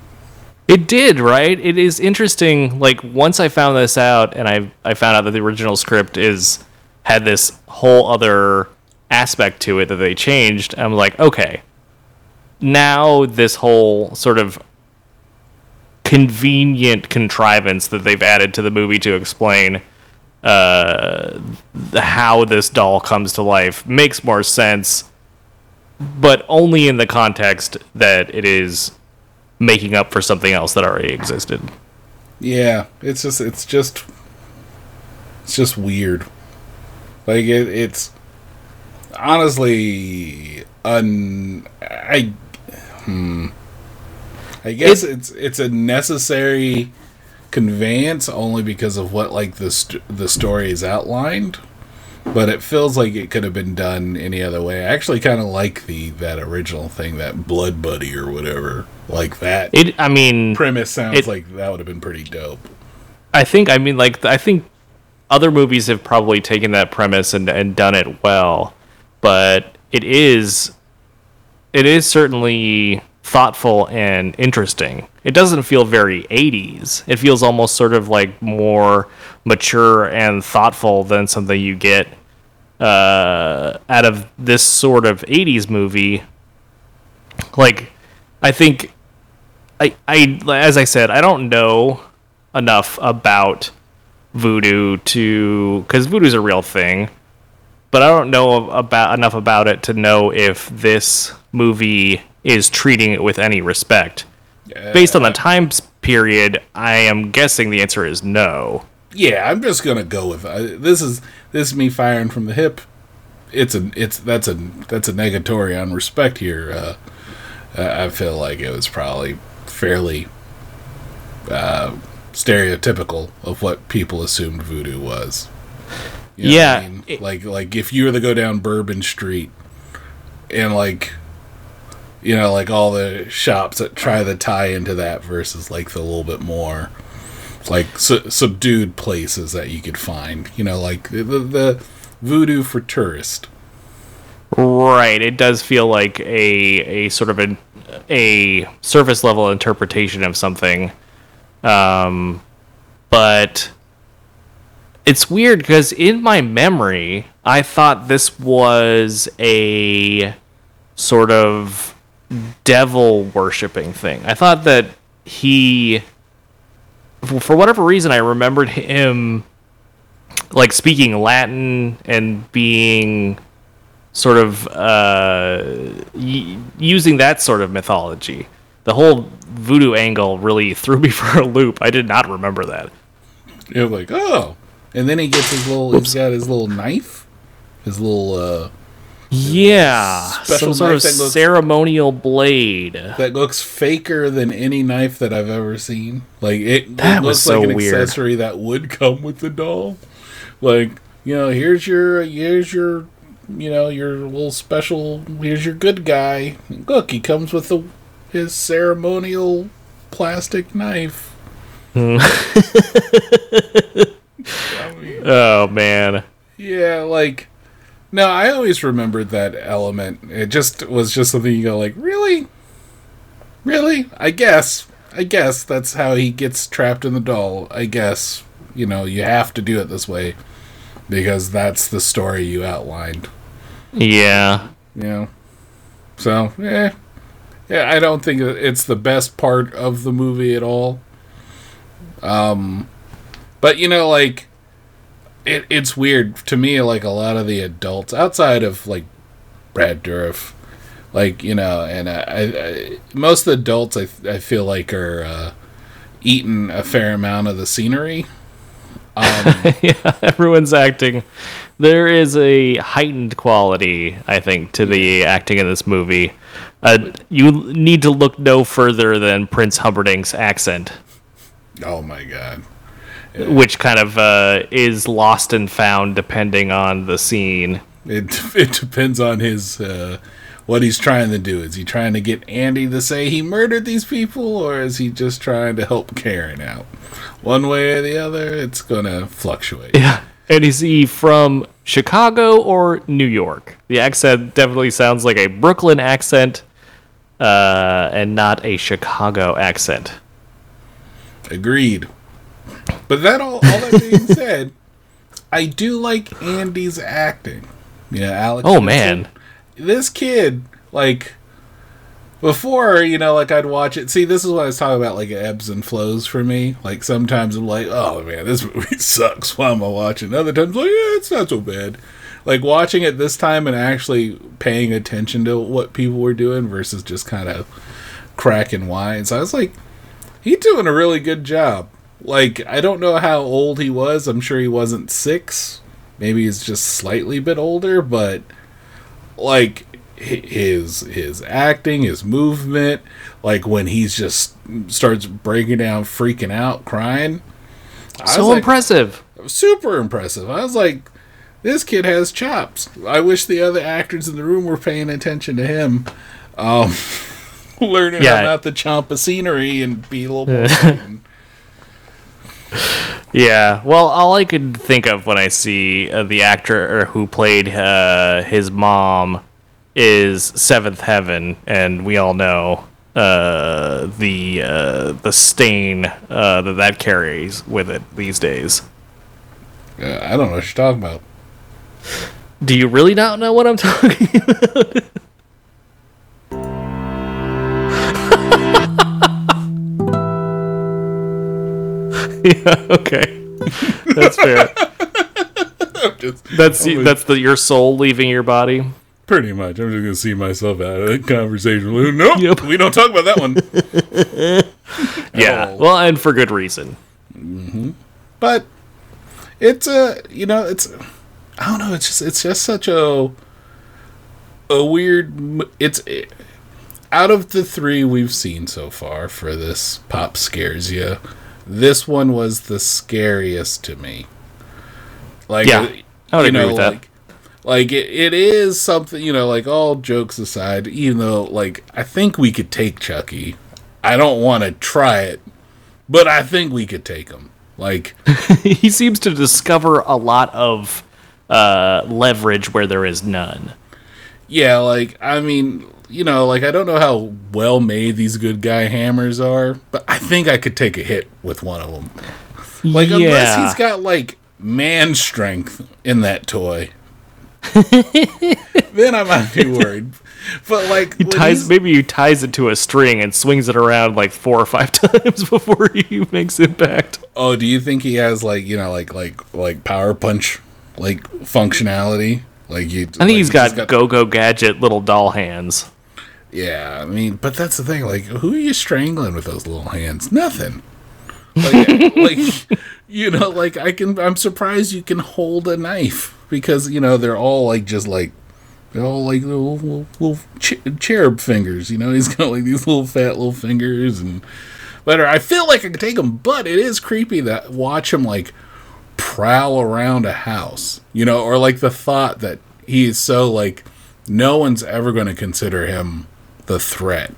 It did, right? It is interesting. Like once I found this out, and I I found out that the original script is had this whole other aspect to it that they changed. I'm like, okay, now this whole sort of convenient contrivance that they've added to the movie to explain uh, how this doll comes to life makes more sense, but only in the context that it is making up for something else that already existed. Yeah, it's just it's just it's just weird. Like it, it's honestly un I hmm I guess it's it's a necessary conveyance only because of what like the st- the story is outlined. But it feels like it could have been done any other way. I actually kind of like the that original thing, that Blood Buddy or whatever, like that It, I mean, premise sounds it- like that would have been pretty dope. I think, I mean, like, I think other movies have probably taken that premise and, and done it well, but it is, it is certainly thoughtful and interesting. It doesn't feel very 80s. It feels almost sort of like more mature and thoughtful than something you get uh, out of this sort of 80s movie. Like, I think I, I as I said, I don't know enough about voodoo to because voodoo's a real thing, but I don't know about enough about it to know if this movie is treating it with any respect. Based on the time period, I am guessing the answer is no. Yeah, I'm just gonna go with uh, this. Is this is me firing from the hip? It's a it's that's a that's a negatory on respect here. Uh, I I feel like it was probably fairly uh, stereotypical of what people assumed voodoo was. You know what I Yeah, mean? it- like like if you were to go down Bourbon Street and like you know like all the shops that try to tie into that versus like the little bit more like su- subdued places that you could find. You know, like the, the voodoo for tourist. Right. It does feel like a a sort of a a surface level interpretation of something. Um but it's weird because in my memory, I thought this was a sort of devil worshipping thing. I thought that he for whatever reason I remembered him like speaking Latin and being sort of uh, y- using that sort of mythology. the whole voodoo angle really threw me for a loop. I did not remember that. You're like, oh. And then he gets his little, he's got his little knife, his little, uh, Yeah, Special some sort of looks- ceremonial blade. that looks faker than any knife that I've ever seen. Like it, That it was looks so like an weird. accessory that would come with the doll. Like you know, here's your here's your you know your little special. Here's your good guy. Look, he comes with the his ceremonial plastic knife. Oh man, yeah, like no, I always remembered that element. It just was just something you go like, really, really. I guess, I guess that's how he gets trapped in the doll. I guess you know you have to do it this way because that's the story you outlined. yeah, You know, so yeah, yeah. I don't think it's the best part of the movie at all. Um, but you know, like it, it's weird to me. Like a lot of the adults outside of like Brad Dourif, like you know, and I, I, I most of the adults I I feel like are uh, eating a fair amount of the scenery. Um, yeah. Everyone's acting. There is a heightened quality, I think, to the acting in this movie. Uh, you need to look no further than Prince Humperdinck's accent, oh my god. Which kind of uh, is lost and found depending on the scene. It it depends on his uh, what he's trying to do. Is he trying to get Andy to say he murdered these people, or is he just trying to help Karen out? One way or the other, it's gonna fluctuate. Yeah. And is he from Chicago or New York? The accent definitely sounds like a Brooklyn accent uh, and not a Chicago accent. Agreed. But that all, all that being said, I do like Andy's acting. Yeah, Alex. Oh, Vincent. man. this kid like before you know like i'd watch it see this is what i was talking about like ebbs and flows for me like sometimes i'm like oh man this movie sucks why am i watching other times like yeah it's not so bad like watching it this time and actually paying attention to what people were doing versus just kind of cracking wines i was like he's doing a really good job like i don't know how old he was i'm sure he wasn't six maybe he's just slightly bit older but like his his acting, his movement, like when he's just starts breaking down, freaking out, crying. So like, impressive. super impressive. I was like, this kid has chops. I wish the other actors in the room were paying attention to him, um, learning Yeah. not to chomp a scenery and be a little more. Yeah. Well, all I could think of when I see uh, the actor who played uh, his mom is Seventh Heaven, and we all know uh, the uh, the stain uh, that that carries with it these days. Uh, I don't know what you're talking about. Do you really not know what I'm talking about? yeah, okay. That's fair. Just That's that's the your soul leaving your body. pretty much. I'm just gonna see myself out of that conversation. Nope, Yep. we don't talk about that one. Yeah. Oh. Well, and for good reason. Mm-hmm. but it's a you know it's I don't know it's just it's just such a a weird it's eh, out of the three we've seen so far for this pop scares you this one was the scariest to me like Yeah, uh, I would agree know, with that. like like it, it is something you know like all jokes aside even though like i think we could take chucky i don't want to try it but i think we could take him like he seems to discover a lot of uh, leverage where there is none. Yeah, like I mean, you know, like I don't know how well made these good guy hammers are, but I think I could take a hit with one of them. Like unless he's got like man strength in that toy, then I might be worried. But like He ties maybe he ties it to a string and swings it around like four or five times before he makes impact. oh, do you think he has like you know like like like power punch like functionality? Like you, I think he's got, go-go gadget little doll hands. Yeah, I mean, but that's the thing. Like, who are you strangling with those little hands? Nothing. Like, like you know, like I can. I'm surprised you can hold a knife because you know they're all like just like they're all like little little, little ch- cherub fingers. You know, he's got like these little fat little fingers and. But I feel like I could take him, but it is creepy that watch him like prowl around a house, you know, or like the thought that he is so like no one's ever going to consider him the threat,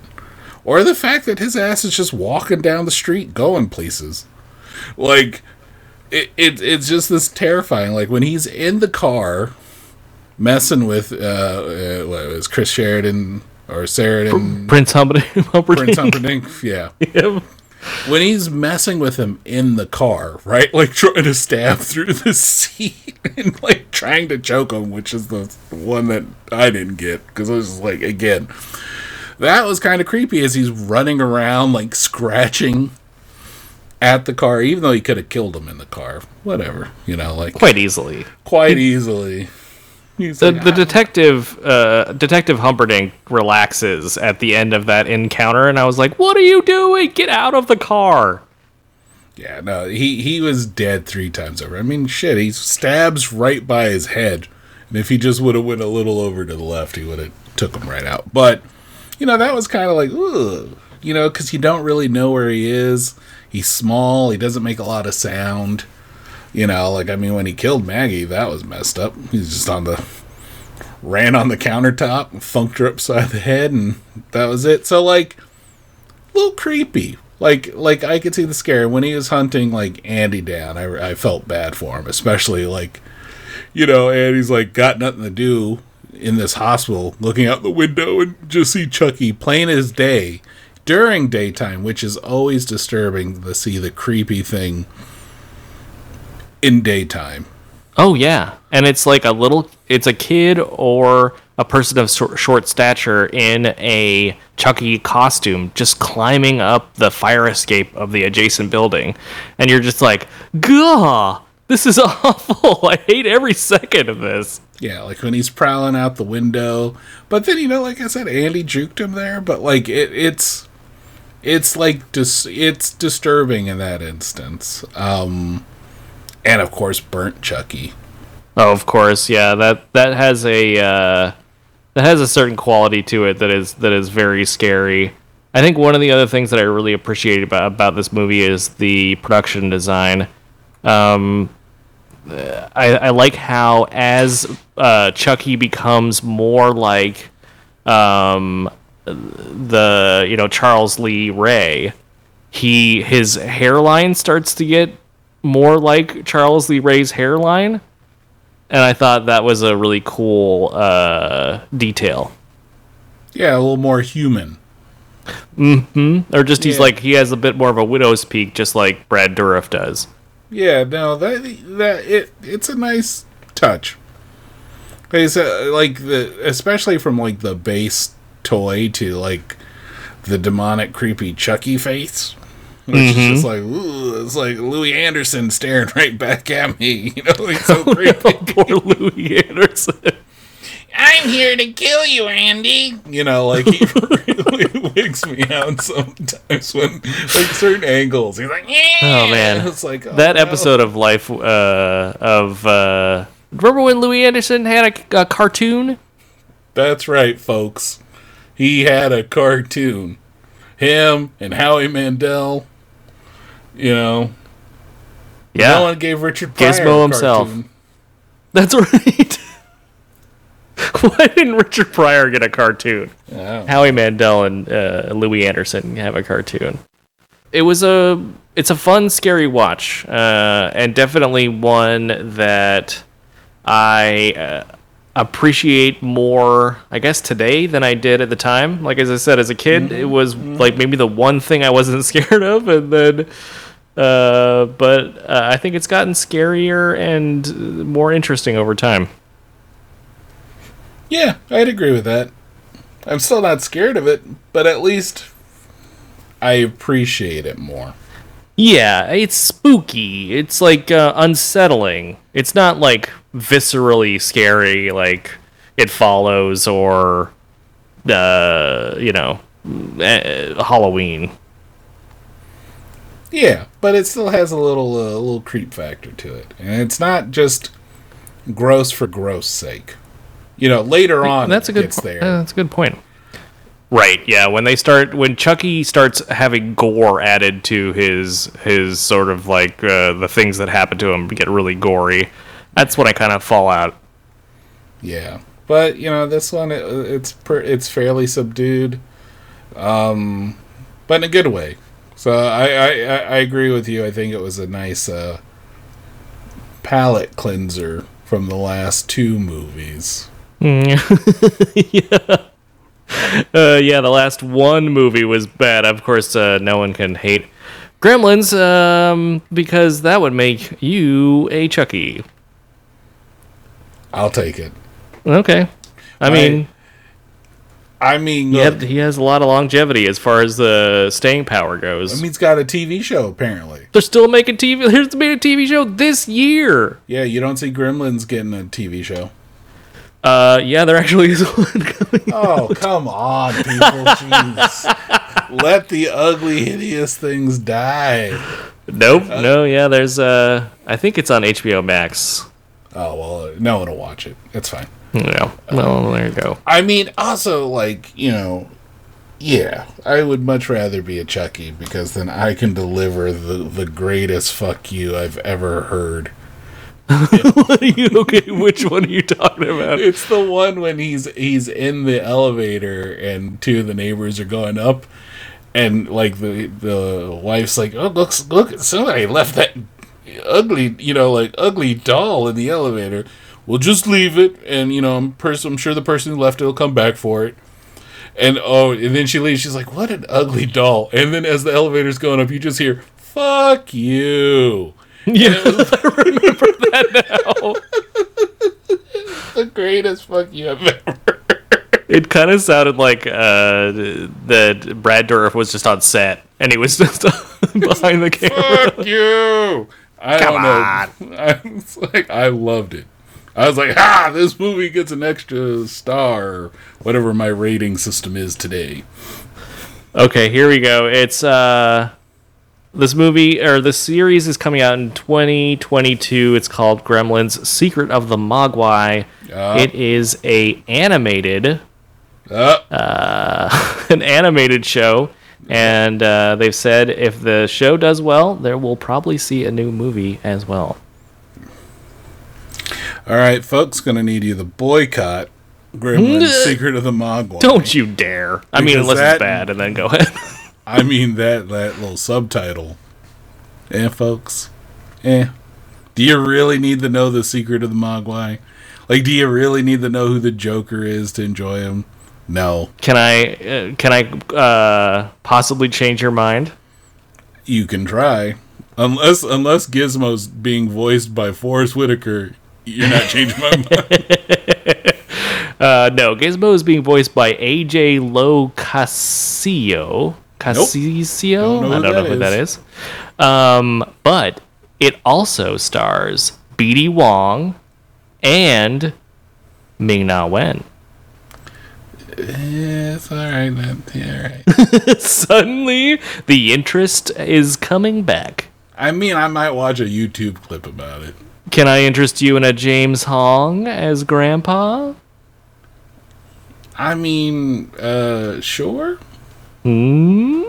or the fact that his ass is just walking down the street going places, like it, it it's just this terrifying. Like when he's in the car messing with uh, uh what was Chris Sheridan or Sheridan Prince Humperdinck. Prince Humperdinck, yeah when he's messing with him in the car, right? Like trying to stab through the seat and like trying to choke him, which is the one that I didn't get because I was just like, again, that was kind of creepy as he's running around like scratching at the car, even though he could have killed him in the car. Whatever, you know, like Quite easily. quite easily. He's The, like, the "Ah." detective, uh, Detective Humperdinck, relaxes at the end of that encounter, and I was like, "What are you doing? Get out of the car!" Yeah, no, he he was dead three times over. I mean, shit, he stabs right by his head, and if he just would have went a little over to the left, he would have took him right out. But you know, that was kind of like, you know, because you don't really know where he is. He's small. He doesn't make a lot of sound. You know, like I mean, when he killed Maggie, that was messed up. He's just on the ran on the countertop, funked her upside the head, and that was it. So like, a little creepy. Like like I could see the scare when he was hunting like Andy down. I I felt bad for him, especially like you know, Andy's like got nothing to do in this hospital, looking out the window and just see Chucky plain as day during daytime, which is always disturbing to see the creepy thing in daytime. Oh yeah, and it's like a little, it's a kid or a person of short, stature in a Chucky costume, just climbing up the fire escape of the adjacent building, and you're just like, "Gah, this is awful! I hate every second of this." Yeah, like when he's prowling out the window. But then you know, like I said, Andy juked him there. But like it, it's it's like dis- it's disturbing in that instance. Um, and of course, burnt Chucky. Oh, of course, yeah. That that has a uh, that has a certain quality to it that is that is very scary. I think one of the other things that I really appreciate about about this movie is the production design. Um, I, I like how as uh, Chucky becomes more like um, the you know Charles Lee Ray, he his hairline starts to get more like Charles Lee Ray's hairline, and I thought that was a really cool uh, detail. Yeah, a little more human. Mm-hmm. Or just he's like he has a bit more of a widow's peak, just like Brad Dourif does. Yeah, no, that that it it's a nice touch. It's uh, like the especially from like the base toy to like the demonic creepy Chucky face, which is just like ooh, it's like Louie Anderson staring right back at me. You know, he's so creepy. Poor Louie Anderson. I'm here to kill you, Andy. You know, like he really wigs me out sometimes when like certain angles. He's like, yeah. Oh, man. it's like oh, that no. episode of Life uh, of uh, remember when Louie Anderson had a, a cartoon? That's right, folks. He had a cartoon. Him and Howie Mandel. You know, Yeah, no one gave Richard Pryor Gizmo a himself. cartoon. that's right. Why didn't Richard Pryor get a cartoon? Oh. Howie Mandel and uh, Louie Anderson have a cartoon. It was a it's a fun, scary watch, uh, and definitely one that I uh, appreciate more, I guess, today than I did at the time. Like as I said, as a kid, it was like maybe the one thing I wasn't scared of, and then. Uh, but uh, I think it's gotten scarier and more interesting over time. Yeah, I'd agree with that. I'm still not scared of it, but at least I appreciate it more. Yeah, it's spooky. It's like uh, unsettling. It's not like viscerally scary, like it follows or uh, you know, uh, Halloween. Yeah, but it still has a little uh, little creep factor to it, and it's not just gross for gross sake. You know, later on, that's a good. gets po- there. uh, that's a good point. Right. Yeah. When they start, when Chucky starts having gore added to his his sort of like uh, the things that happen to him get really gory. That's when I kind of fall out. Yeah, but you know, this one it, it's per, it's fairly subdued, um, but in a good way. So I, I I I agree with you. I think it was a nice uh, palate cleanser from the last two movies. yeah. Uh, yeah, the last one movie was bad. Of course, uh, no one can hate Gremlins um, because that would make you a Chucky. I'll take it. Okay. I mean, I mean, he, had, he has a lot of longevity as far as the staying power goes. I mean, he's got a TV show apparently. They're still making TV. Here's made a TV show this year. Yeah, you don't see Gremlins getting a TV show. Uh, yeah, there actually is one coming. Oh, come on, people. Jeez. Let the ugly, hideous things die. Nope. no, yeah, there's uh, I think it's on HBO Max. Oh, well, no one will watch it. It's fine. Yeah. Well, there you go. I mean, also, like, you know, yeah, I would much rather be a Chucky because then I can deliver the, the greatest fuck you I've ever heard. okay, which one are you talking about? It's the one when he's he's in the elevator and two of the neighbors are going up and like the the wife's like, "Oh, looks look, somebody left that ugly, you know, like ugly doll in the elevator. We'll just leave it and you know, I'm person I'm sure the person who left it will come back for it." And oh, and then she leaves. She's like, "What an ugly doll!" And then as the elevator's going up, you just hear, "Fuck you." Yeah, I remember that now. The greatest fuck you I've ever. It kind of sounded like uh, that Brad Dourif was just on set and he was just behind the camera. Fuck you! I Come don't know. I was like, I loved it. I was like, ah, this movie gets an extra star, whatever my rating system is today. Okay, here we go. It's uh, this movie or the series is coming out in 2022. It's called Gremlins: Secret of the Mogwai. Ah. It is a animated Uh, an animated show, and uh, they've said if the show does well, there will probably see a new movie as well. all right, folks, gonna need you to boycott Gremlins: Secret of the Mogwai. Don't you dare! I mean, unless that- it's bad, and then go ahead. I mean that that little subtitle. Eh, folks. Eh. Do you really need to know the secret of the Mogwai? Like, do you really need to know who the Joker is to enjoy him? No. can I uh, can I uh, possibly change your mind? You can try. Unless unless Gizmo's being voiced by Forest Whitaker, you're not changing my mind. Uh, no, Gizmo is being voiced by AJ Lo Castillo. Castillo? Don't I don't know who that is. Um, but it also stars BD Wong and Ming Na Wen. It's all right. Yeah, all right. Suddenly, the interest is coming back. I mean, I might watch a YouTube clip about it. Can I interest you in a James Hong as Grandpa? I mean, uh, sure. Hmm?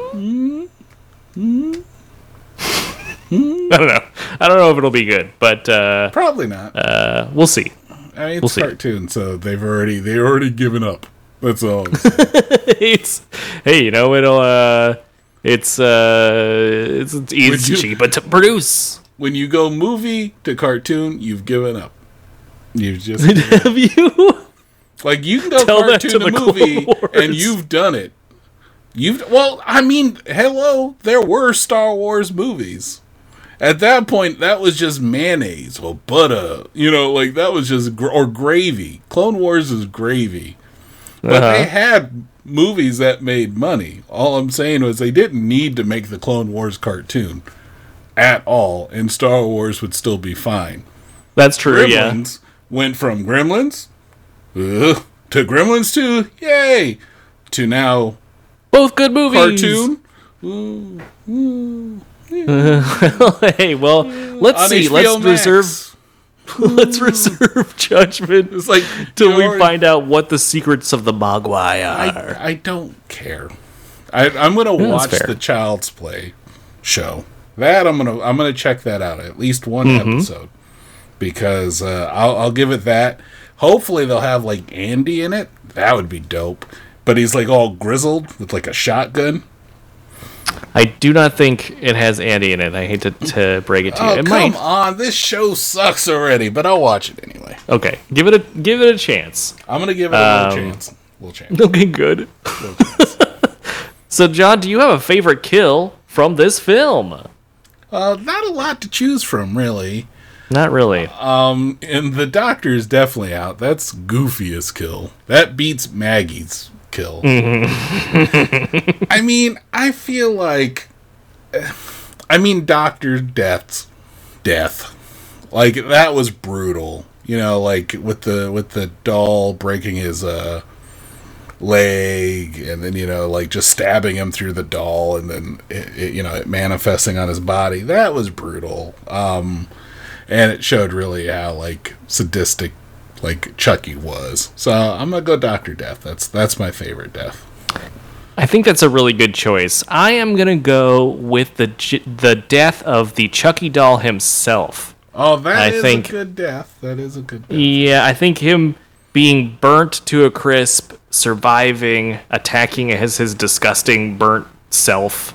I don't know. I don't know if it'll be good, but uh, Probably not. uh, we'll see. I mean, we'll it's see. cartoon, so they've already they already given up. That's all. It's hey, you know it'll uh, it's uh, it's it's, it's you- cheaper to produce. when you go movie to cartoon, you've given up. You've just Have you? like you can go Tell cartoon to to the movie, and you've done it. You've well, I mean, hello, there were Star Wars movies. At that point, that was just mayonnaise or butter, you know, like that was just gr- or gravy. Clone Wars is gravy, but Uh-huh. they had movies that made money. All I'm saying was they didn't need to make the Clone Wars cartoon at all, and Star Wars would still be fine. That's true. Yeah. Gremlins went from Gremlins to Gremlins 2. Yay! to now Both good movies. cartoon hey, well, let's on see. HBO Let's Max. reserve. Let's reserve judgment It's like till we find out what the secrets of the Mogwai are. I, I don't care. I, I'm gonna watch the Child's Play show. That I'm gonna I'm gonna check that out at least one Mm-hmm. episode because uh, I'll I'll give it that. Hopefully they'll have like Andy in it. That would be dope. But he's like all grizzled with like a shotgun. I do not think it has Andy in it. I hate to, to break it to you. Oh it come might. on! This show sucks already, but I'll watch it anyway. Okay, give it a give it a chance. I'm gonna give it a Um, little chance. little chance. Okay, good. so, John, do you have a favorite kill from this film? Uh, not a lot to choose from, really. Not really. Um, and the doctor's definitely out. That's Goofy's kill. That beats Maggie's kill. I mean, I feel like, I mean, Doctor Death's death, like that was brutal. You know, like with the with the doll breaking his uh leg and then you know like just stabbing him through the doll and then it, it, you know it manifesting on his body that was brutal um and it showed really how like sadistic like Chucky was. So I'm gonna go Doctor Death. That's that's my favorite death. I think that's a really good choice. I am gonna go with the the death of the Chucky doll himself. Oh, that I is think- a good death. That is a good death. Yeah, I think him being burnt to a crisp, surviving, attacking as his disgusting burnt self,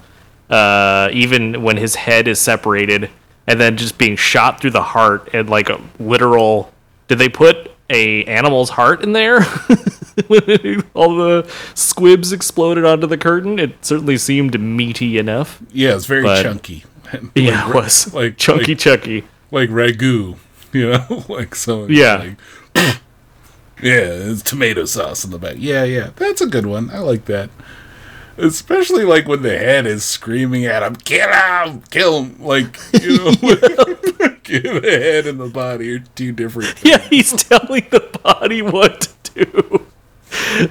uh, even when his head is separated, and then just being shot through the heart and like a literal. Did they put a animal's heart in there? when all the squibs exploded onto the curtain, it certainly seemed meaty enough. Yeah, it's very But- chunky. Yeah, it was like- chunky, like- chunky. like ragu, you know, like so. Yeah. like- yeah, it's tomato sauce in the back. Yeah, yeah, that's a good one. I like that. Especially like when the head is screaming at him, "Kill him! Kill him!" Like you know, like, the head and the body are two different. Yeah, he's telling the body what to do.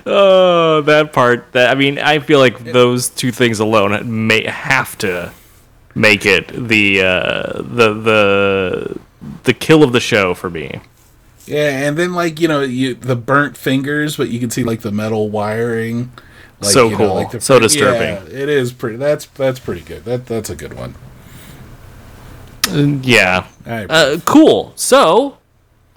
Oh, that part. That I mean, I feel like those two things alone may have to make it the uh, the the the kill of the show for me. Yeah, and then like you know you the burnt fingers, but you can see like the metal wiring. Like, So cool. the So disturbing. Yeah, it is pretty. That's that's pretty good. That that's a good one. Yeah, I uh, cool. So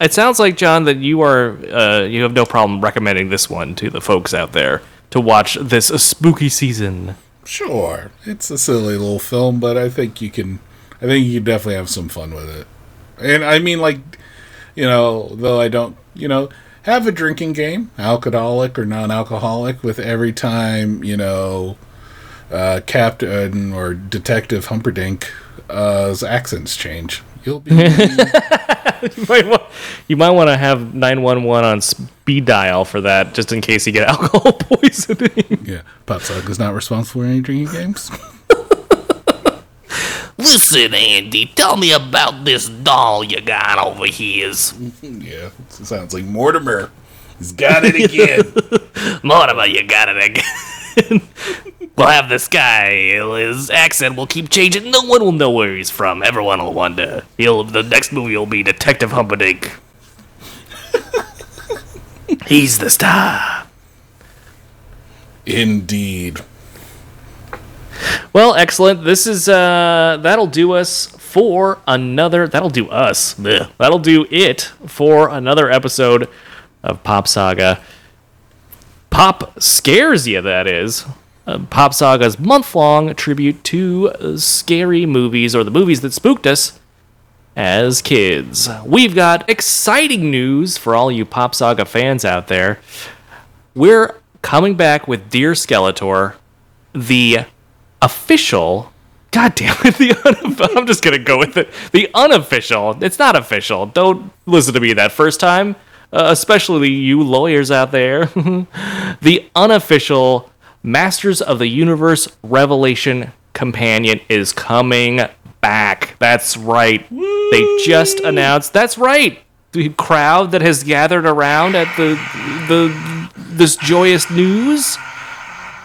it sounds like John that you are uh, you have no problem recommending this one to the folks out there to watch this spooky season. Sure, it's a silly little film, but I think you can. I think you can definitely have some fun with it. And I mean, like, you know, though I don't, you know, have a drinking game, alcoholic or non-alcoholic, with every time you know, uh, Captain or Detective Humperdinck's uh, accents change. You'll be you might want, you might want to have 911 on speed dial for that just in case you get alcohol poisoning. yeah. Pop is not responsible for any drinking games. Listen, Andy, tell me about this doll you got over here. yeah, it sounds like Mortimer. He's got it again. Mortimer, you got it again. We'll have this guy. His accent will keep changing. No one will know where he's from. Everyone will wonder. He'll. The next movie will be Detective Humperdinck. he's the star. Indeed. Well, excellent. This is uh that'll do us for another that'll do us. Blech. That'll do it for another episode of Pop Saga. Pop scares you that is. Uh, Pop Saga's month-long tribute to scary movies or the movies that spooked us as kids. We've got exciting news for all you Pop Saga fans out there. We're coming back with Dear Skeletor, the official. God damn it! The I'm just gonna go with it. The unofficial. It's not official. Don't listen to me that first time. Uh, especially you lawyers out there. the unofficial Masters of the Universe Revelation companion is coming back. That's right. They just announced. That's right. The crowd that has gathered around at the the this joyous news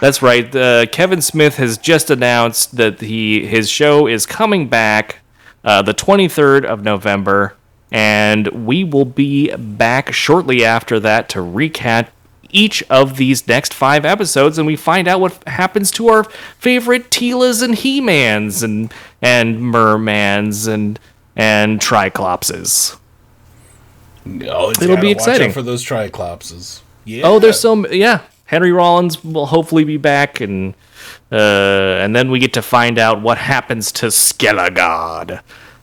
That's right. Uh, Kevin Smith has just announced that he his show is coming back uh, the 23rd of November, and we will be back shortly after that to recap each of these next five episodes, and we find out what happens to our favorite Teelas and He-Mans and and Mermans and and Tri-Klopses. Oh, it's It'll be exciting. for those Tri-Klopses. Yeah. Oh, there's so yeah. Henry Rollins will hopefully be back, and uh, and then we get to find out what happens to Skelegod.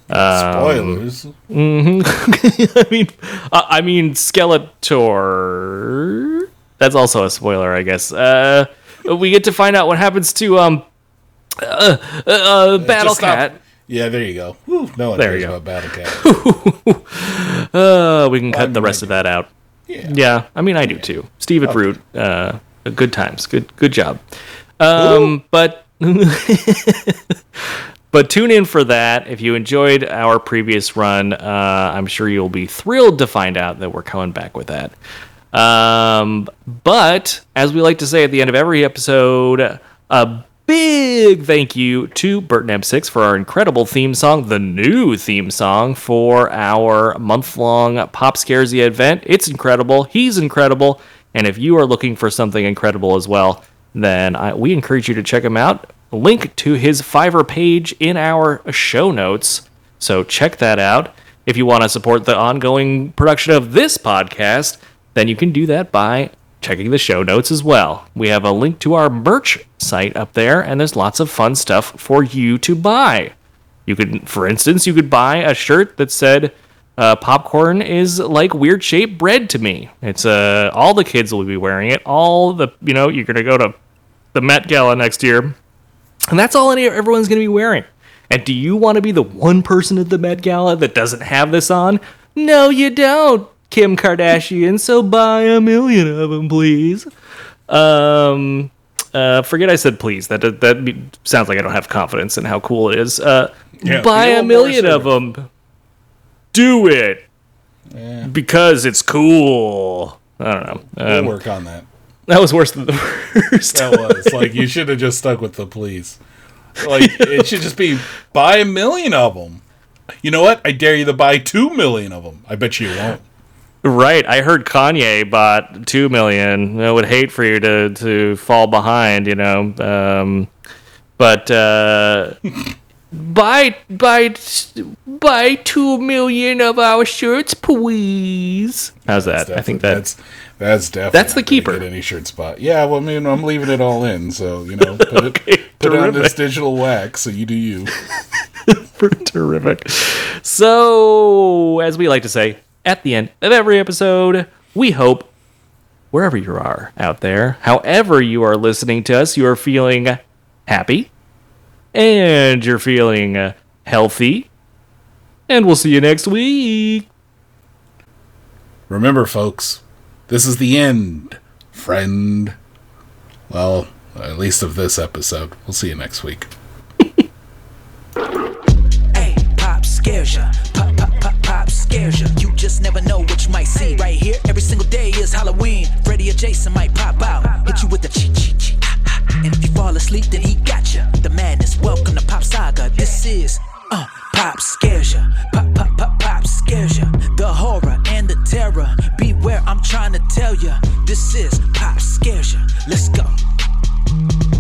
spoilers. I mean, uh, I mean Skeletor. That's also a spoiler, I guess. Uh, we get to find out what happens to um, uh, uh, uh, Battle. Cat. Yeah, there you go. Whew, no one There cares you go. about Battle Cat. Uh, we can cut I'm the rest of that out. Yeah. Yeah, I mean, I do too. Steve at Root, uh, good times, good, good job. Um, but but tune in for that. If you enjoyed our previous run, uh, I'm sure you'll be thrilled to find out that we're coming back with that. Um, but as we like to say at the end of every episode, a big thank you to Bert M6 for our incredible theme song, the new theme song for our month long Pop Scaresy event. It's incredible. He's incredible. And if you are looking for something incredible as well, then I, we encourage you to check him out. Link to his Fiverr page in our show notes. So check that out. If you want to support the ongoing production of this podcast, then you can do that by checking the show notes as well. We have a link to our merch site up there, and there's lots of fun stuff for you to buy. You could, for instance, you could buy a shirt that said, uh, "Popcorn is like weird shaped bread to me." It's uh, all the kids will be wearing it. All the, you know, you're gonna go to the Met Gala next year, and that's all everyone's gonna be wearing. And do you want to be the one person at the Met Gala that doesn't have this on? No, you don't, Kim Kardashian. So buy a million of them, please. Um, uh, forget I said please. That that be- sounds like I don't have confidence in how cool it is. Uh, Yeah, buy a million of them. Do it because it's cool. I don't know. We'll Um, work on that. that was worse than the first. That was like you should have just stuck with the please. Like it should just be buy a million of them. You know what? I dare you to buy two million of them. I bet you won't. Right. I heard Kanye bought two million. I would hate for you to to fall behind, you know. Um, but uh, buy buy buy two million of our shirts, please. How's that? I think that's that's definitely That's the not gonna keeper. Get any shirt spot? Yeah. Well, I mean, I'm leaving it all in, so you know, put it put on this digital wax. So you do you. terrific. So, as we like to say at the end of every episode, we hope wherever you are out there, however you are listening to us, you are feeling happy and you're feeling uh, healthy. And we'll see you next week. Remember, folks, this is the end, friend. Well, at least of this episode. We'll see you next week. Hey, pop scares ya. Pop, pop, pop, pop scares ya. You just never know what you might see. Right here, every single day is Halloween. Freddy or Jason might pop out. Hit you with cheat, cheat. ah, ah. And if you fall asleep, then he got ya. The madness. Welcome to Pop Saga. This is. Uh, pop scares ya. Pop, pop, pop, pop scares ya. The horror and the terror. Beware, I'm trying to tell ya. This is Pop scares ya. Let's go.